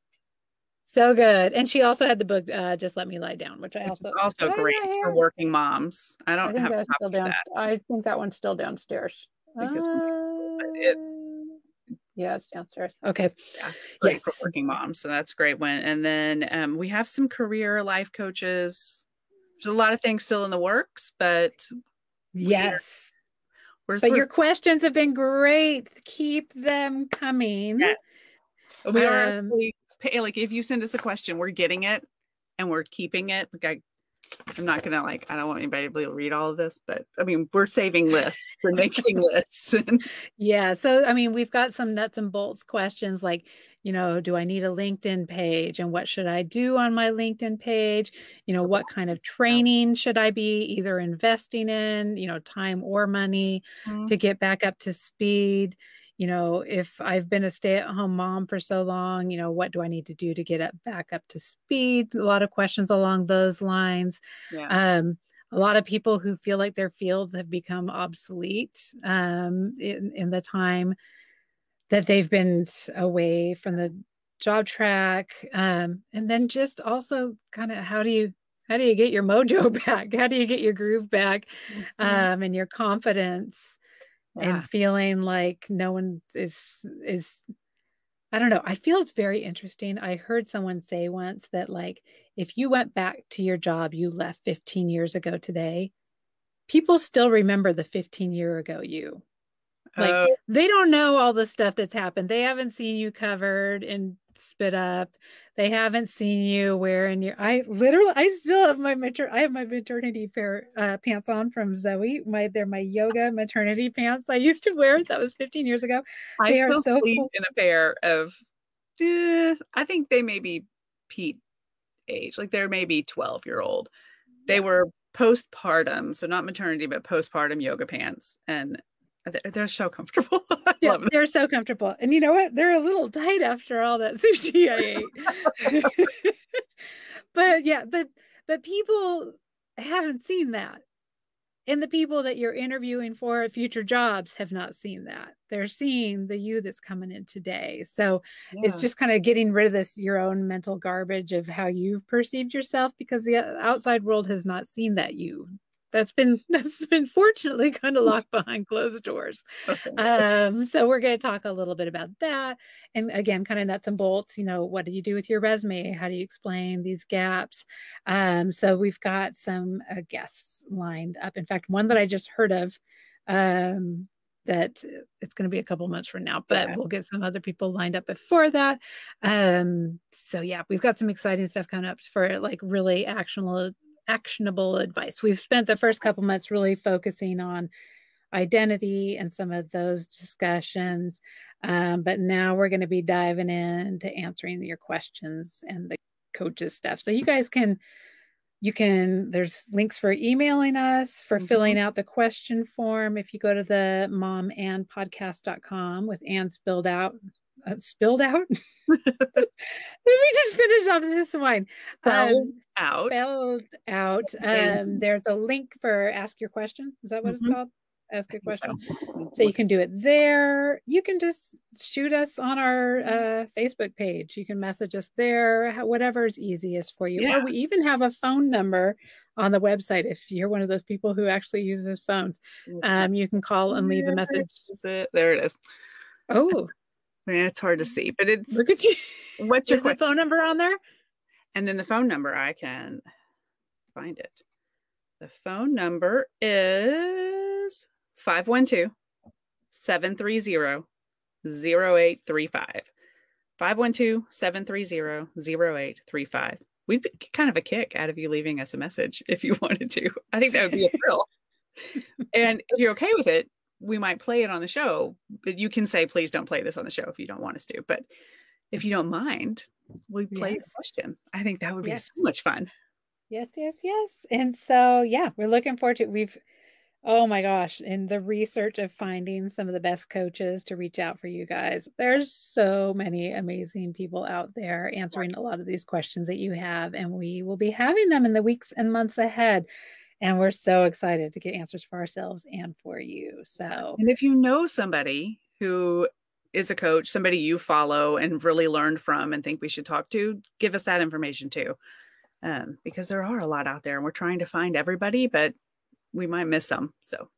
so good. And she also had the book uh Just Let Me Lie Down, which I Which also also great for working moms. I I don't think have that's still down. that. I think that one's still downstairs. I think it's- Uh, it's- yeah, it's downstairs. Okay. Great for working moms. So that's a great one. And then um, we have some career life coaches. There's a lot of things still in the works, but Yes. we're But sort your questions have been great. Keep them coming. Yes. we are um, actually like if you send us a question, we're getting it and we're keeping it. Like I I'm not gonna like I don't want anybody to be able to read all of this, but I mean we're saving lists, we're making lists. *laughs* yeah. So I mean we've got some nuts and bolts questions like, you know, do I need a LinkedIn page and what should I do on my LinkedIn page? You know, what kind of training should I be either investing in, you know, time or money mm-hmm. to get back up to speed? You know, if I've been a stay at home mom for so long, you know, what do I need to do to get up back up to speed? A lot of questions along those lines. Yeah. Um, a lot of people who feel like their fields have become obsolete um, in, in the time that they've been away from the job track. Um, and then just also kind of how do you how do you get your *laughs* mojo back? How do you get your groove back mm-hmm. um, and your confidence? Yeah. and feeling like no one is is I don't know. I feel it's very interesting. I heard someone say once that like if you went back to your job you left 15 years ago today, people still remember the 15 year ago you. Like uh, they don't know all the stuff that's happened. They haven't seen you covered and spit up. They haven't seen you wearing your. I literally, I still have my mater. I have my maternity pair uh, pants on from Zoe. My they're my yoga maternity pants. I used to wear. That was 15 years ago. I they still are so cool. in a pair of. Uh, I think they may be Pete age. Like they're maybe 12 year old. They were postpartum, so not maternity, but postpartum yoga pants, and they're so comfortable. *laughs* yeah, they're so comfortable. And you know what? They're a little tight after all that *laughs* sushi I ate. *laughs* but yeah, but but people haven't seen that. And the people that you're interviewing for at future jobs have not seen that. They're seeing the you that's coming in today. So yeah. it's just kind of getting rid of this your own mental garbage of how you've perceived yourself because the uh, outside world has not seen that you that's been *laughs* that's been fortunately kind of locked behind closed doors. Um, so we're going to talk a little bit about that. And again kind of nuts and bolts you know what do you do with your resume? How do you explain these gaps? Um, so we've got some uh, guests lined up. In fact one that i just heard of um, that it's going to be a couple months from now, but yeah. we'll get some other people lined up before that. Um, so yeah, we've got some exciting stuff coming up for like really actionable actionable advice. We've spent the first couple months really focusing on identity and some of those discussions. Um, but now we're going to be diving into answering your questions and the coaches stuff. So you guys can you can there's links for emailing us for mm-hmm. filling out the question form if you go to the mom and podcast.com with Ann spilled out uh, spilled out. *laughs* Let me just finish off this one. Spelled um, out. Spelled out. Um, there's a link for ask your question. Is that what mm-hmm. it's called? Ask a question. So. so. you can do it there. You can just shoot us on our uh, Facebook page. You can message us there, whatever is easiest for you. Yeah. Or we even have a phone number on the website if you're one of those people who actually uses phones. Um, you can call and leave a message. There it is. Oh, it's hard to see, but it's look at you. What's your phone number on there? And then the phone number, I can find it. The phone number is 512 730 0835. 512 730 0835. We'd be kind of a kick out of you leaving us a message if you *laughs* wanted to. I think that would be a thrill. and if you're okay with it, we might play it on the show, but you can say, please don't play this on the show if you don't want us to. But if you don't mind, we play yes. a question. I think that would be yes. so much fun. Yes, yes, yes. And so, yeah, we're looking forward to it. We've, oh my gosh, in the research of finding some of the best coaches to reach out for you guys, there's so many amazing people out there answering a lot of these questions that you have. And we will be having them in the weeks and months ahead. And we're so excited to get answers for ourselves and for you. So, and if you know somebody who is a coach, somebody you follow and really learned from and think we should talk to, give us that information too. Um, because there are a lot out there and we're trying to find everybody, but we might miss some. So,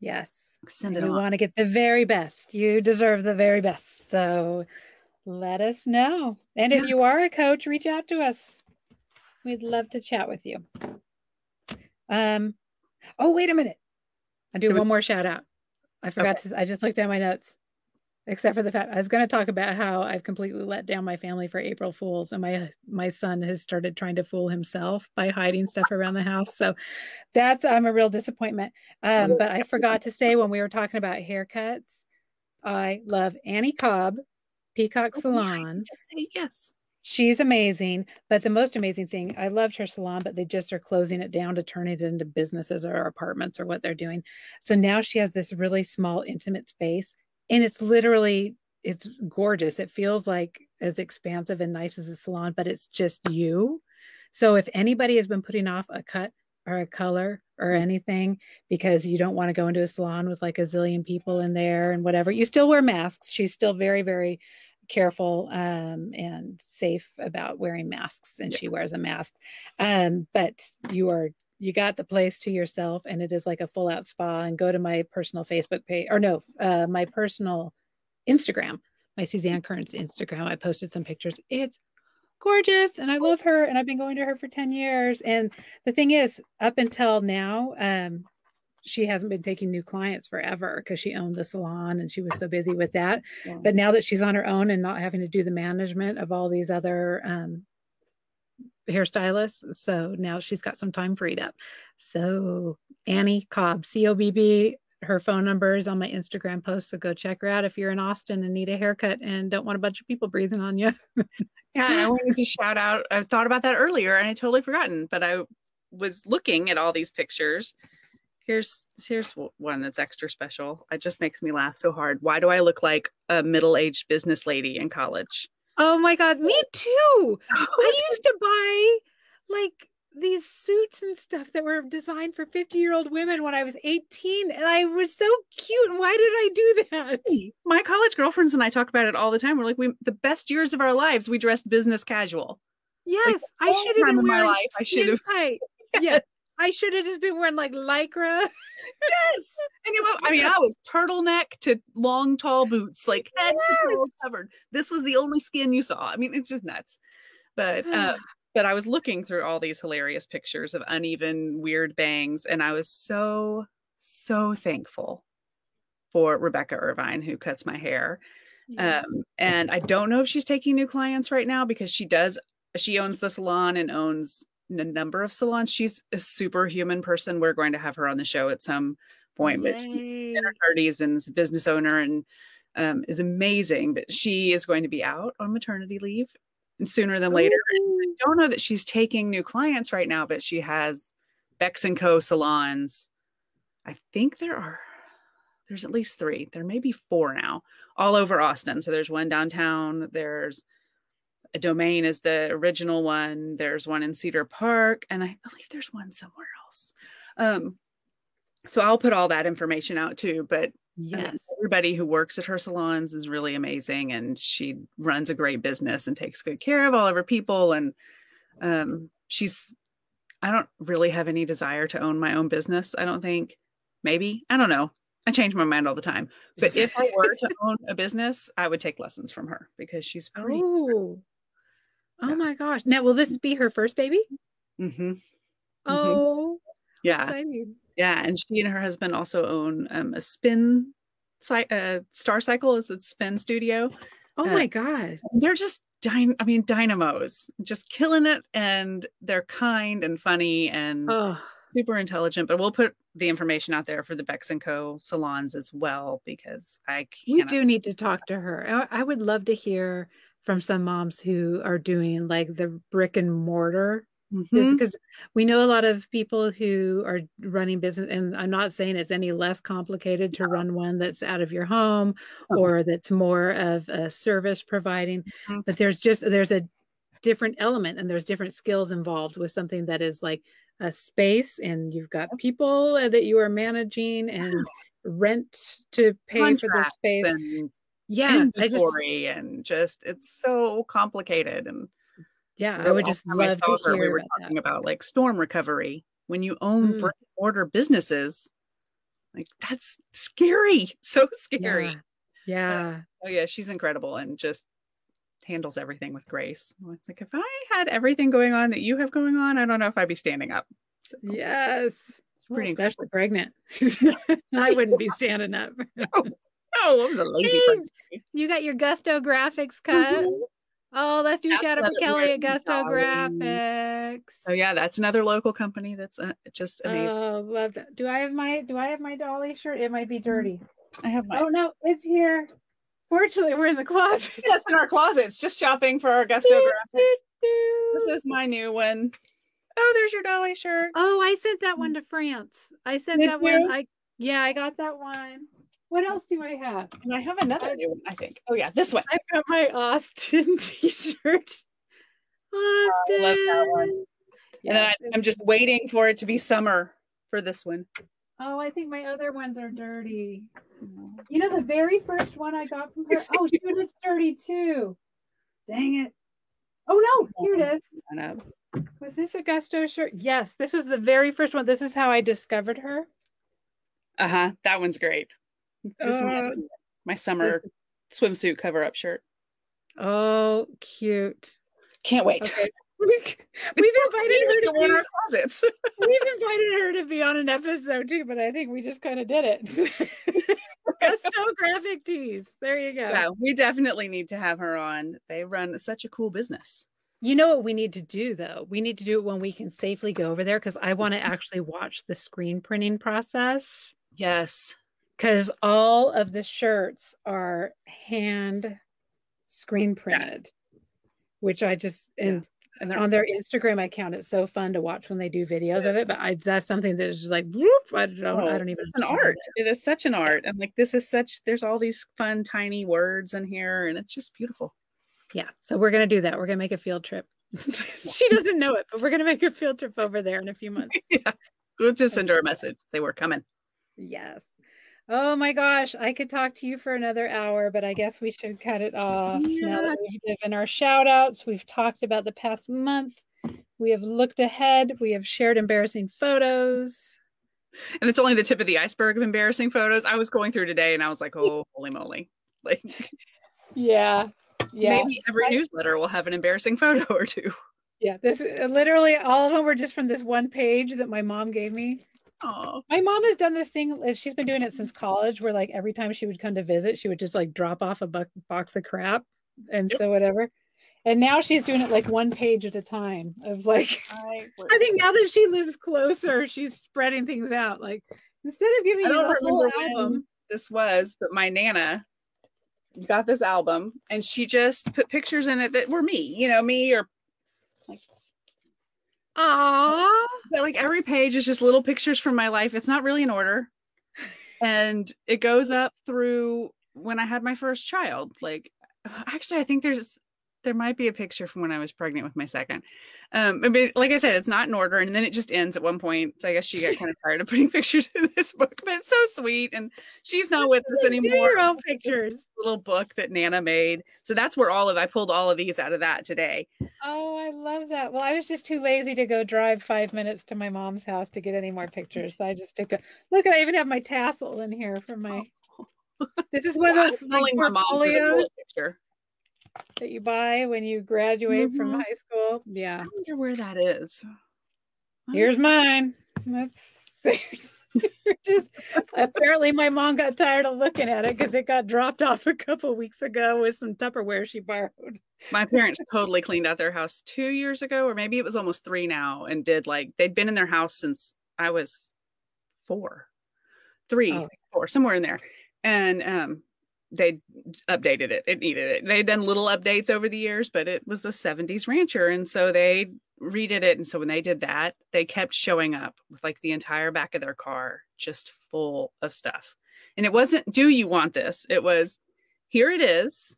yes, send it. We want to get the very best. You deserve the very best. So, let us know. And if you are a coach, reach out to us. We'd love to chat with you. Um, oh, wait a minute. I do, do one we- more shout out. I forgot okay. to, I just looked at my notes. except for the fact I was going to talk about how I've completely let down my family for April Fools, and my my son has started trying to fool himself by hiding stuff around the house. So that's I'm a real disappointment. Um, but I forgot to say when we were talking about haircuts, I love Annie Cobb, Peacock oh, Salon. Yeah, yes. She's amazing. But the most amazing thing, I loved her salon, but they just are closing it down to turn it into businesses or apartments or what they're doing. So now she has this really small, intimate space. And it's literally, it's gorgeous. It feels like as expansive and nice as a salon, but it's just you. So if anybody has been putting off a cut or a color or anything because you don't want to go into a salon with like a zillion people in there and whatever, you still wear masks. She's still very, very careful um, and safe about wearing masks, and yeah. she wears a mask. Um, but you are you got the place to yourself, and it is like a full out spa. And go to my personal Facebook page, or no, uh, my personal Instagram, my Suzanne Kearns Instagram. I posted some pictures. It's gorgeous and I love her and I've been going to her for 10 years. And the thing is, up until now, um, she hasn't been taking new clients forever because she owned the salon and she was so busy with that. Yeah. But now that she's on her own and not having to do the management of all these other um, hairstylists, so now she's got some time freed up. So Annie Cobb, C O B B. Her phone number is on my Instagram post, so go check her out if you're in Austin and need a haircut and don't want a bunch of people breathing on you. *laughs* yeah, I wanted to shout out. I thought about that earlier and I totally forgotten, but I was looking at all these pictures here's here's one that's extra special. It just makes me laugh so hard. Why do I look like a middle-aged business lady in college? Oh my god, me too. *laughs* I used to buy like these suits and stuff that were designed for 50 year old women when I was 18 and I was so cute. Why did I do that? My college girlfriends and I talk about it all the time. We're like, we the best years of our lives, we dressed business casual. Yes, like, I should have been wearing my life. I should have. Yes. I should have just been wearing like lycra. *laughs* yes. And know, I mean, *laughs* I was turtleneck to long, tall boots, like head yes. to toe covered. This was the only skin you saw. I mean, it's just nuts. But uh, *sighs* but I was looking through all these hilarious pictures of uneven, weird bangs, and I was so, so thankful for Rebecca Irvine, who cuts my hair. Yes. Um, and I don't know if she's taking new clients right now because she does she owns the salon and owns a number of salons. She's a superhuman person. We're going to have her on the show at some point, Yay. but she's in her 30s and is a business owner and um, is amazing. But she is going to be out on maternity leave sooner than later. I don't know that she's taking new clients right now, but she has Becks and Co salons. I think there are there's at least three. There may be four now, all over Austin. So there's one downtown. There's a domain is the original one. There's one in Cedar Park, and I believe there's one somewhere else. Um, so I'll put all that information out too. But yes, everybody who works at her salons is really amazing, and she runs a great business and takes good care of all of her people. And um, she's, I don't really have any desire to own my own business. I don't think. Maybe I don't know. I change my mind all the time. But if I were to *laughs* own a business, I would take lessons from her because she's pretty. Oh, Oh my gosh. Now, will this be her first baby? Mm-hmm. mm-hmm. Oh, yeah. Exciting. Yeah. And she and her husband also own um, a spin uh, Star Cycle is a spin studio. Oh uh, my God. They're just, dy- I mean, dynamos, just killing it. And they're kind and funny and oh. super intelligent. But we'll put the information out there for the Becks and Co salons as well because I We do need to talk to her. I, I would love to hear from some moms who are doing like the brick and mortar because mm-hmm. we know a lot of people who are running business and i'm not saying it's any less complicated to run one that's out of your home or that's more of a service providing mm-hmm. but there's just there's a different element and there's different skills involved with something that is like a space and you've got people that you are managing and *sighs* rent to pay Contracts for the space and yeah inventory just, and just it's so complicated and yeah i would just love to hear we were about talking that. about like storm recovery. When you own mm. brick and mortar businesses like that's scary *laughs* so scary. Yeah, yeah. oh yeah she's incredible and just handles everything with grace. It's like if i had everything going on that you have going on i don't know if i'd be standing up so, yes pretty well, especially pregnant. *laughs* *laughs* I wouldn't be standing up. No, Oh, it was a lazy lady. You got your Gusto graphics cut. Mhm. Oh, let's do That's shout out to Kelly at Gusto. Graphics. Oh yeah, that's another local company that's uh, just amazing. Oh, love that. Do I have my do I have my Dolly shirt? It might be dirty. I have my. Oh no, it's here. Fortunately, we're in the closet. Yeah, it's in our closets. Just shopping for our Gusto graphics. This is my new one. Oh, there's your Dolly shirt. Oh, I sent that one to France. I sent Did that you? one. I yeah, I got that one. What else do I have? And I have another new one, I think. Oh yeah, this one. I've got my Austin *laughs* t-shirt. Austin. love that one. and Yeah. I, I'm just waiting for it to be summer for this one. Oh, I think my other ones are dirty. You know, the very first one I got from her. Oh, shoot, it's dirty too. Dang it. Oh no, here it is. Was this a Gusto shirt? Yes, this was the very first one. This is how I discovered her. Uh huh. That one's great. This my, Uh, my summer swimsuit cover up shirt. Oh, cute. Can't wait. Okay. *laughs* We've *laughs* invited her to be, our closets. *laughs* we've invited her to be on an episode too, but I think we just kind of did it. Gusto graphic tees. There you go. yeah, we definitely need to have her on. They run such a cool business. You know what we need to do though? We need to do it when we can safely go over there because I want to actually watch the screen printing process. Yes. Because all of the shirts are hand screen printed, which I just and And they're on their Instagram account, it's so fun to watch when they do videos of it. But I that's something that is like I don't I oh, don't even Oh, it's an art. it. It is such an art. And like this is such there's all these fun tiny words in here and it's just beautiful. Yeah. So we're gonna do that. We're gonna make a field trip. *laughs* she *laughs* doesn't know it, but we're gonna make a field trip over there in a few months. *laughs* yeah. We'll just send her a message. Say we're coming. Yes. Oh my gosh, I could talk to you for another hour, but I guess we should cut it off. Now that we've given our shout outs, we've talked about the past month, we have looked ahead, we have shared embarrassing photos. And it's only the tip of the iceberg of embarrassing photos. I was going through today and I was like, oh holy moly. *laughs* Like Yeah. Yeah. maybe every I- newsletter will have an embarrassing photo or two. Yeah. This literally all of them were just from this one page that my mom gave me. Oh, My mom has done this thing, uh, she's been doing it since college, where like every time she would come to visit, she would just like drop off a bu- box of crap and Yep. so whatever. And now she's doing it like one page at a time of like *laughs* I, I think now that she lives closer, she's spreading things out. Like instead of giving I you the whole album, this was, but my nana got this album and she just put pictures in it that were me, you know, me or ah, but like every page is just little pictures from my life. It's not really in order. And it goes up through when I had my first child. Like actually I think there's there might be a picture from when I was pregnant with my second. Um but like I said, it's not in order and then it just ends at one point. So I guess she got kind of *laughs* tired of putting *laughs* pictures in this book, but it's so sweet and she's not with us anymore. your own pictures. little book that Nana made. So that's where all of I pulled all of these out of that today. Oh, I love that. Well, I was just too lazy to go drive five minutes to my mom's house to get any more pictures. So I just picked up. Look, I even have my tassel in here for my. *laughs* This is one of those like, telling my mom for the portfolios picture. That you buy when you graduate from Mhm. high school. Yeah. I wonder where that is. Here's mine. That's *laughs* just apparently my mom got tired of looking at it because it got dropped off a couple weeks ago with some Tupperware she borrowed. my parents totally cleaned out their house two years ago, or maybe it was almost three now, and did like they'd been in their house since I was four, three, Oh. four, somewhere in there. And um they updated it. It needed it. They'd done little updates over the years, but it was a 70s rancher. And so they redid it. And so when they did that, they kept showing up with like the entire back of their car just full of stuff. And it wasn't, do you want this? It was, here it is.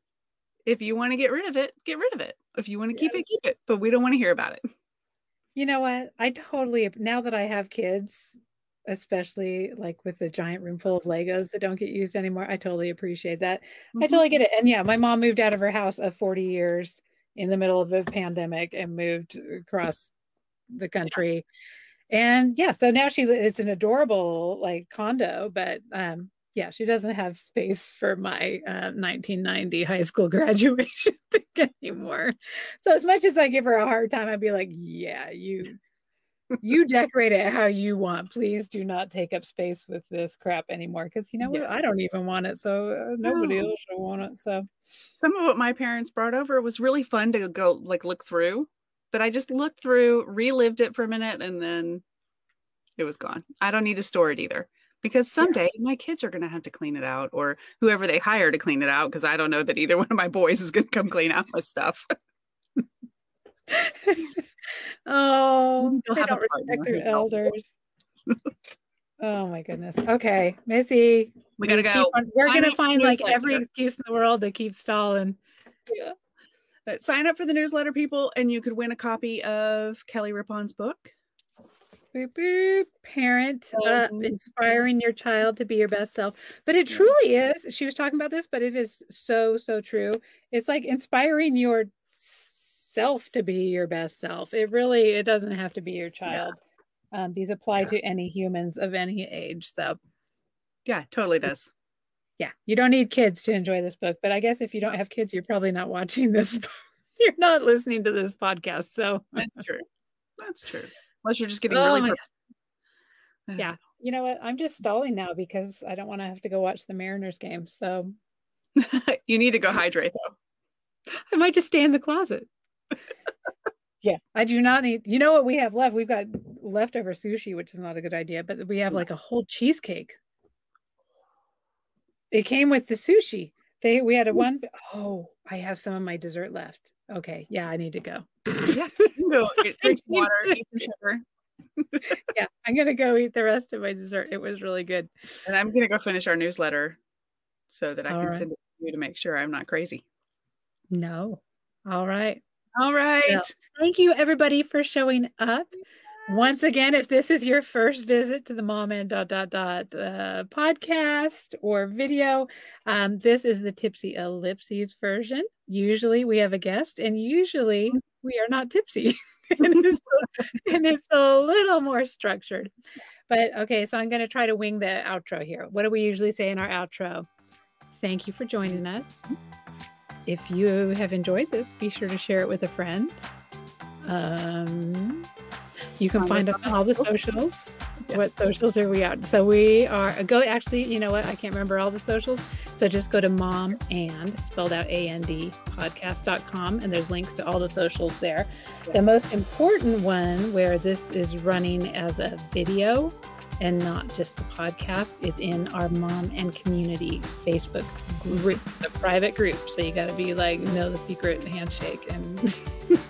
If you want to get rid of it, get rid of it. If you want to keep it, keep it. But we don't want to hear about it. You know what? I totally now that I have kids, especially like with the giant room full of Legos that don't get used anymore, I totally appreciate that. I totally get it. And yeah, my mom moved out of her house of 40 years in the middle of a pandemic and moved across the country. And yeah, so now she it's an adorable like condo, but um yeah, she doesn't have space for my uh, 1990 high school *laughs* graduation thing anymore. So as much as I give her a hard time, I'd be like, yeah, you you decorate it how you want. Please do not take up space with this crap anymore. Because you know what? I don't even want it, so uh, nobody No. else should want it. So Some of what my parents brought over was really fun to go like look through, but I just looked through, relived it for a minute, and then it was gone. I don't need to store it either because someday my kids are going to have to clean it out or whoever they hire to clean it out because I don't know that either one of my boys is going to come clean out my stuff. *laughs* *laughs* oh, You'll they don't respect partner their elders. oh my goodness. Okay, Missy. we gotta go. On, we're Sign gonna find like every excuse in the world to keep stalling. Yeah. Uh, sign up for the newsletter, people, and you could win a copy of Kelly Rippon's book. Boop, boop. Parent up, Um, inspiring your child to be your best self. But it truly is. She was talking about this, but it is so, so true. It's like inspiring your self to be your best self. It really, it doesn't have to be your child. Um, these apply to any humans of any age. So Yeah, totally does. yeah, you don't need kids to enjoy this book. But I guess if you don't have kids, you're probably not watching *laughs* this. you're not listening to this podcast. So That's true. That's true. Unless you're just getting Oh really. per- Yeah. you know what? I'm just stalling now because I don't want to have to go watch the Mariners game. So *laughs* you need to go hydrate though. I might just stay in the closet. *laughs* yeah, I do not need. You know what we have left? We've got leftover sushi, which is not a good idea, but we have mm. like a whole cheesecake. It came with the sushi. They we had a one. Oh, I have some of my dessert left. Okay, yeah, I need to go. Yeah. *laughs* Go drink some water, eat some sugar, *laughs* yeah, I'm gonna go eat the rest of my dessert. It was really good. and I'm gonna go finish our newsletter so that I All can right. send it to you to make sure I'm not crazy. No, all right. All right. Thank you, everybody, for showing up. Once again, if this is your first visit to the Mom and Dot Dot Dot uh, podcast or video, um, this is the Tipsy Ellipses version. Usually we have a guest, and usually we are not tipsy. *laughs* and, it's, and it's a little more structured. But okay, so I'm going to try to wing the outro here. What do we usually say in our outro? Thank you for joining us. If you have enjoyed this, be sure to share it with a friend. Um, you can Find us on all the socials. Yeah. What socials are we out? So we are go actually, you know what? I can't remember all the socials. So just go to mom and spelled out A N D podcast.com and there's links to all the socials there. The most important one where this is running as a video and not just the podcast is in our mom and community Facebook group, a private group. So you got to be like, know the secret handshake and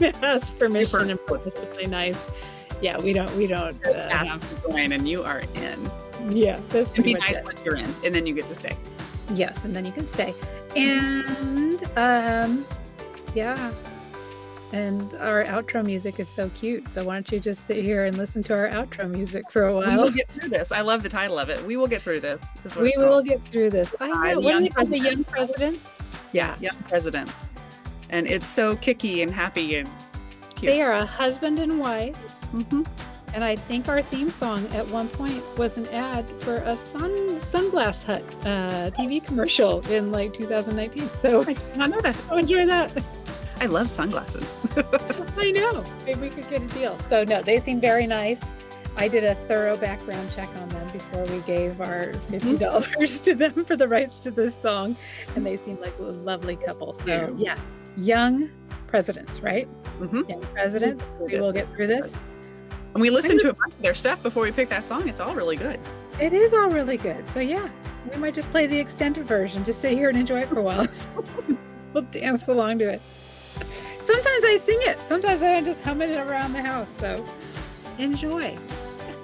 *laughs* ask permission Super. and promise to play nice. Yeah, we don't, we don't. Uh, Ask to join, and you are in. yeah, that's And be nice it. you're in, and then you get to stay. Yes, and then you can stay. And um, yeah. And our outro music is so cute. So why don't you just sit here and listen to our outro music for a while? We will get through this. I love the title of it. We will get through this. Is We will called. get through this. I know. young? The young president. presidents? Yeah. young presidents, and it's so kicky and happy and cute. They are a husband and wife. Mhm. And I think our theme song at one point was an ad for a sun sunglass hut uh, TV commercial in like 2019. So I know that. *laughs* go enjoy that. I love sunglasses. I know. Maybe we could get a deal. So no, they seem very nice. I did a thorough background check on them before we gave our fifty dollars to them for the rights to this song, and they seem like a lovely couple. So Yeah. young presidents, right? Mhm. Young presidents. We will get through this. And we listened to a bunch of their stuff before we picked that song. It's all really good. It is all really good. So yeah, we might just play the extended version. Just sit here and enjoy it for a while. *laughs* we'll dance along to it. Sometimes I sing it. Sometimes I just hum it around the house. So enjoy.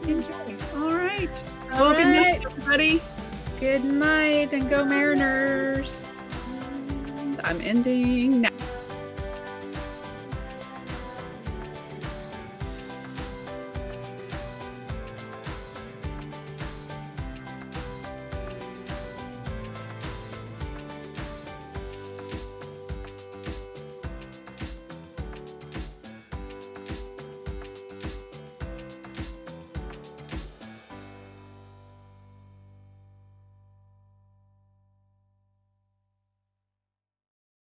Enjoy. All right. All well, good night, everybody. Good night and go Mariners. I'm ending now.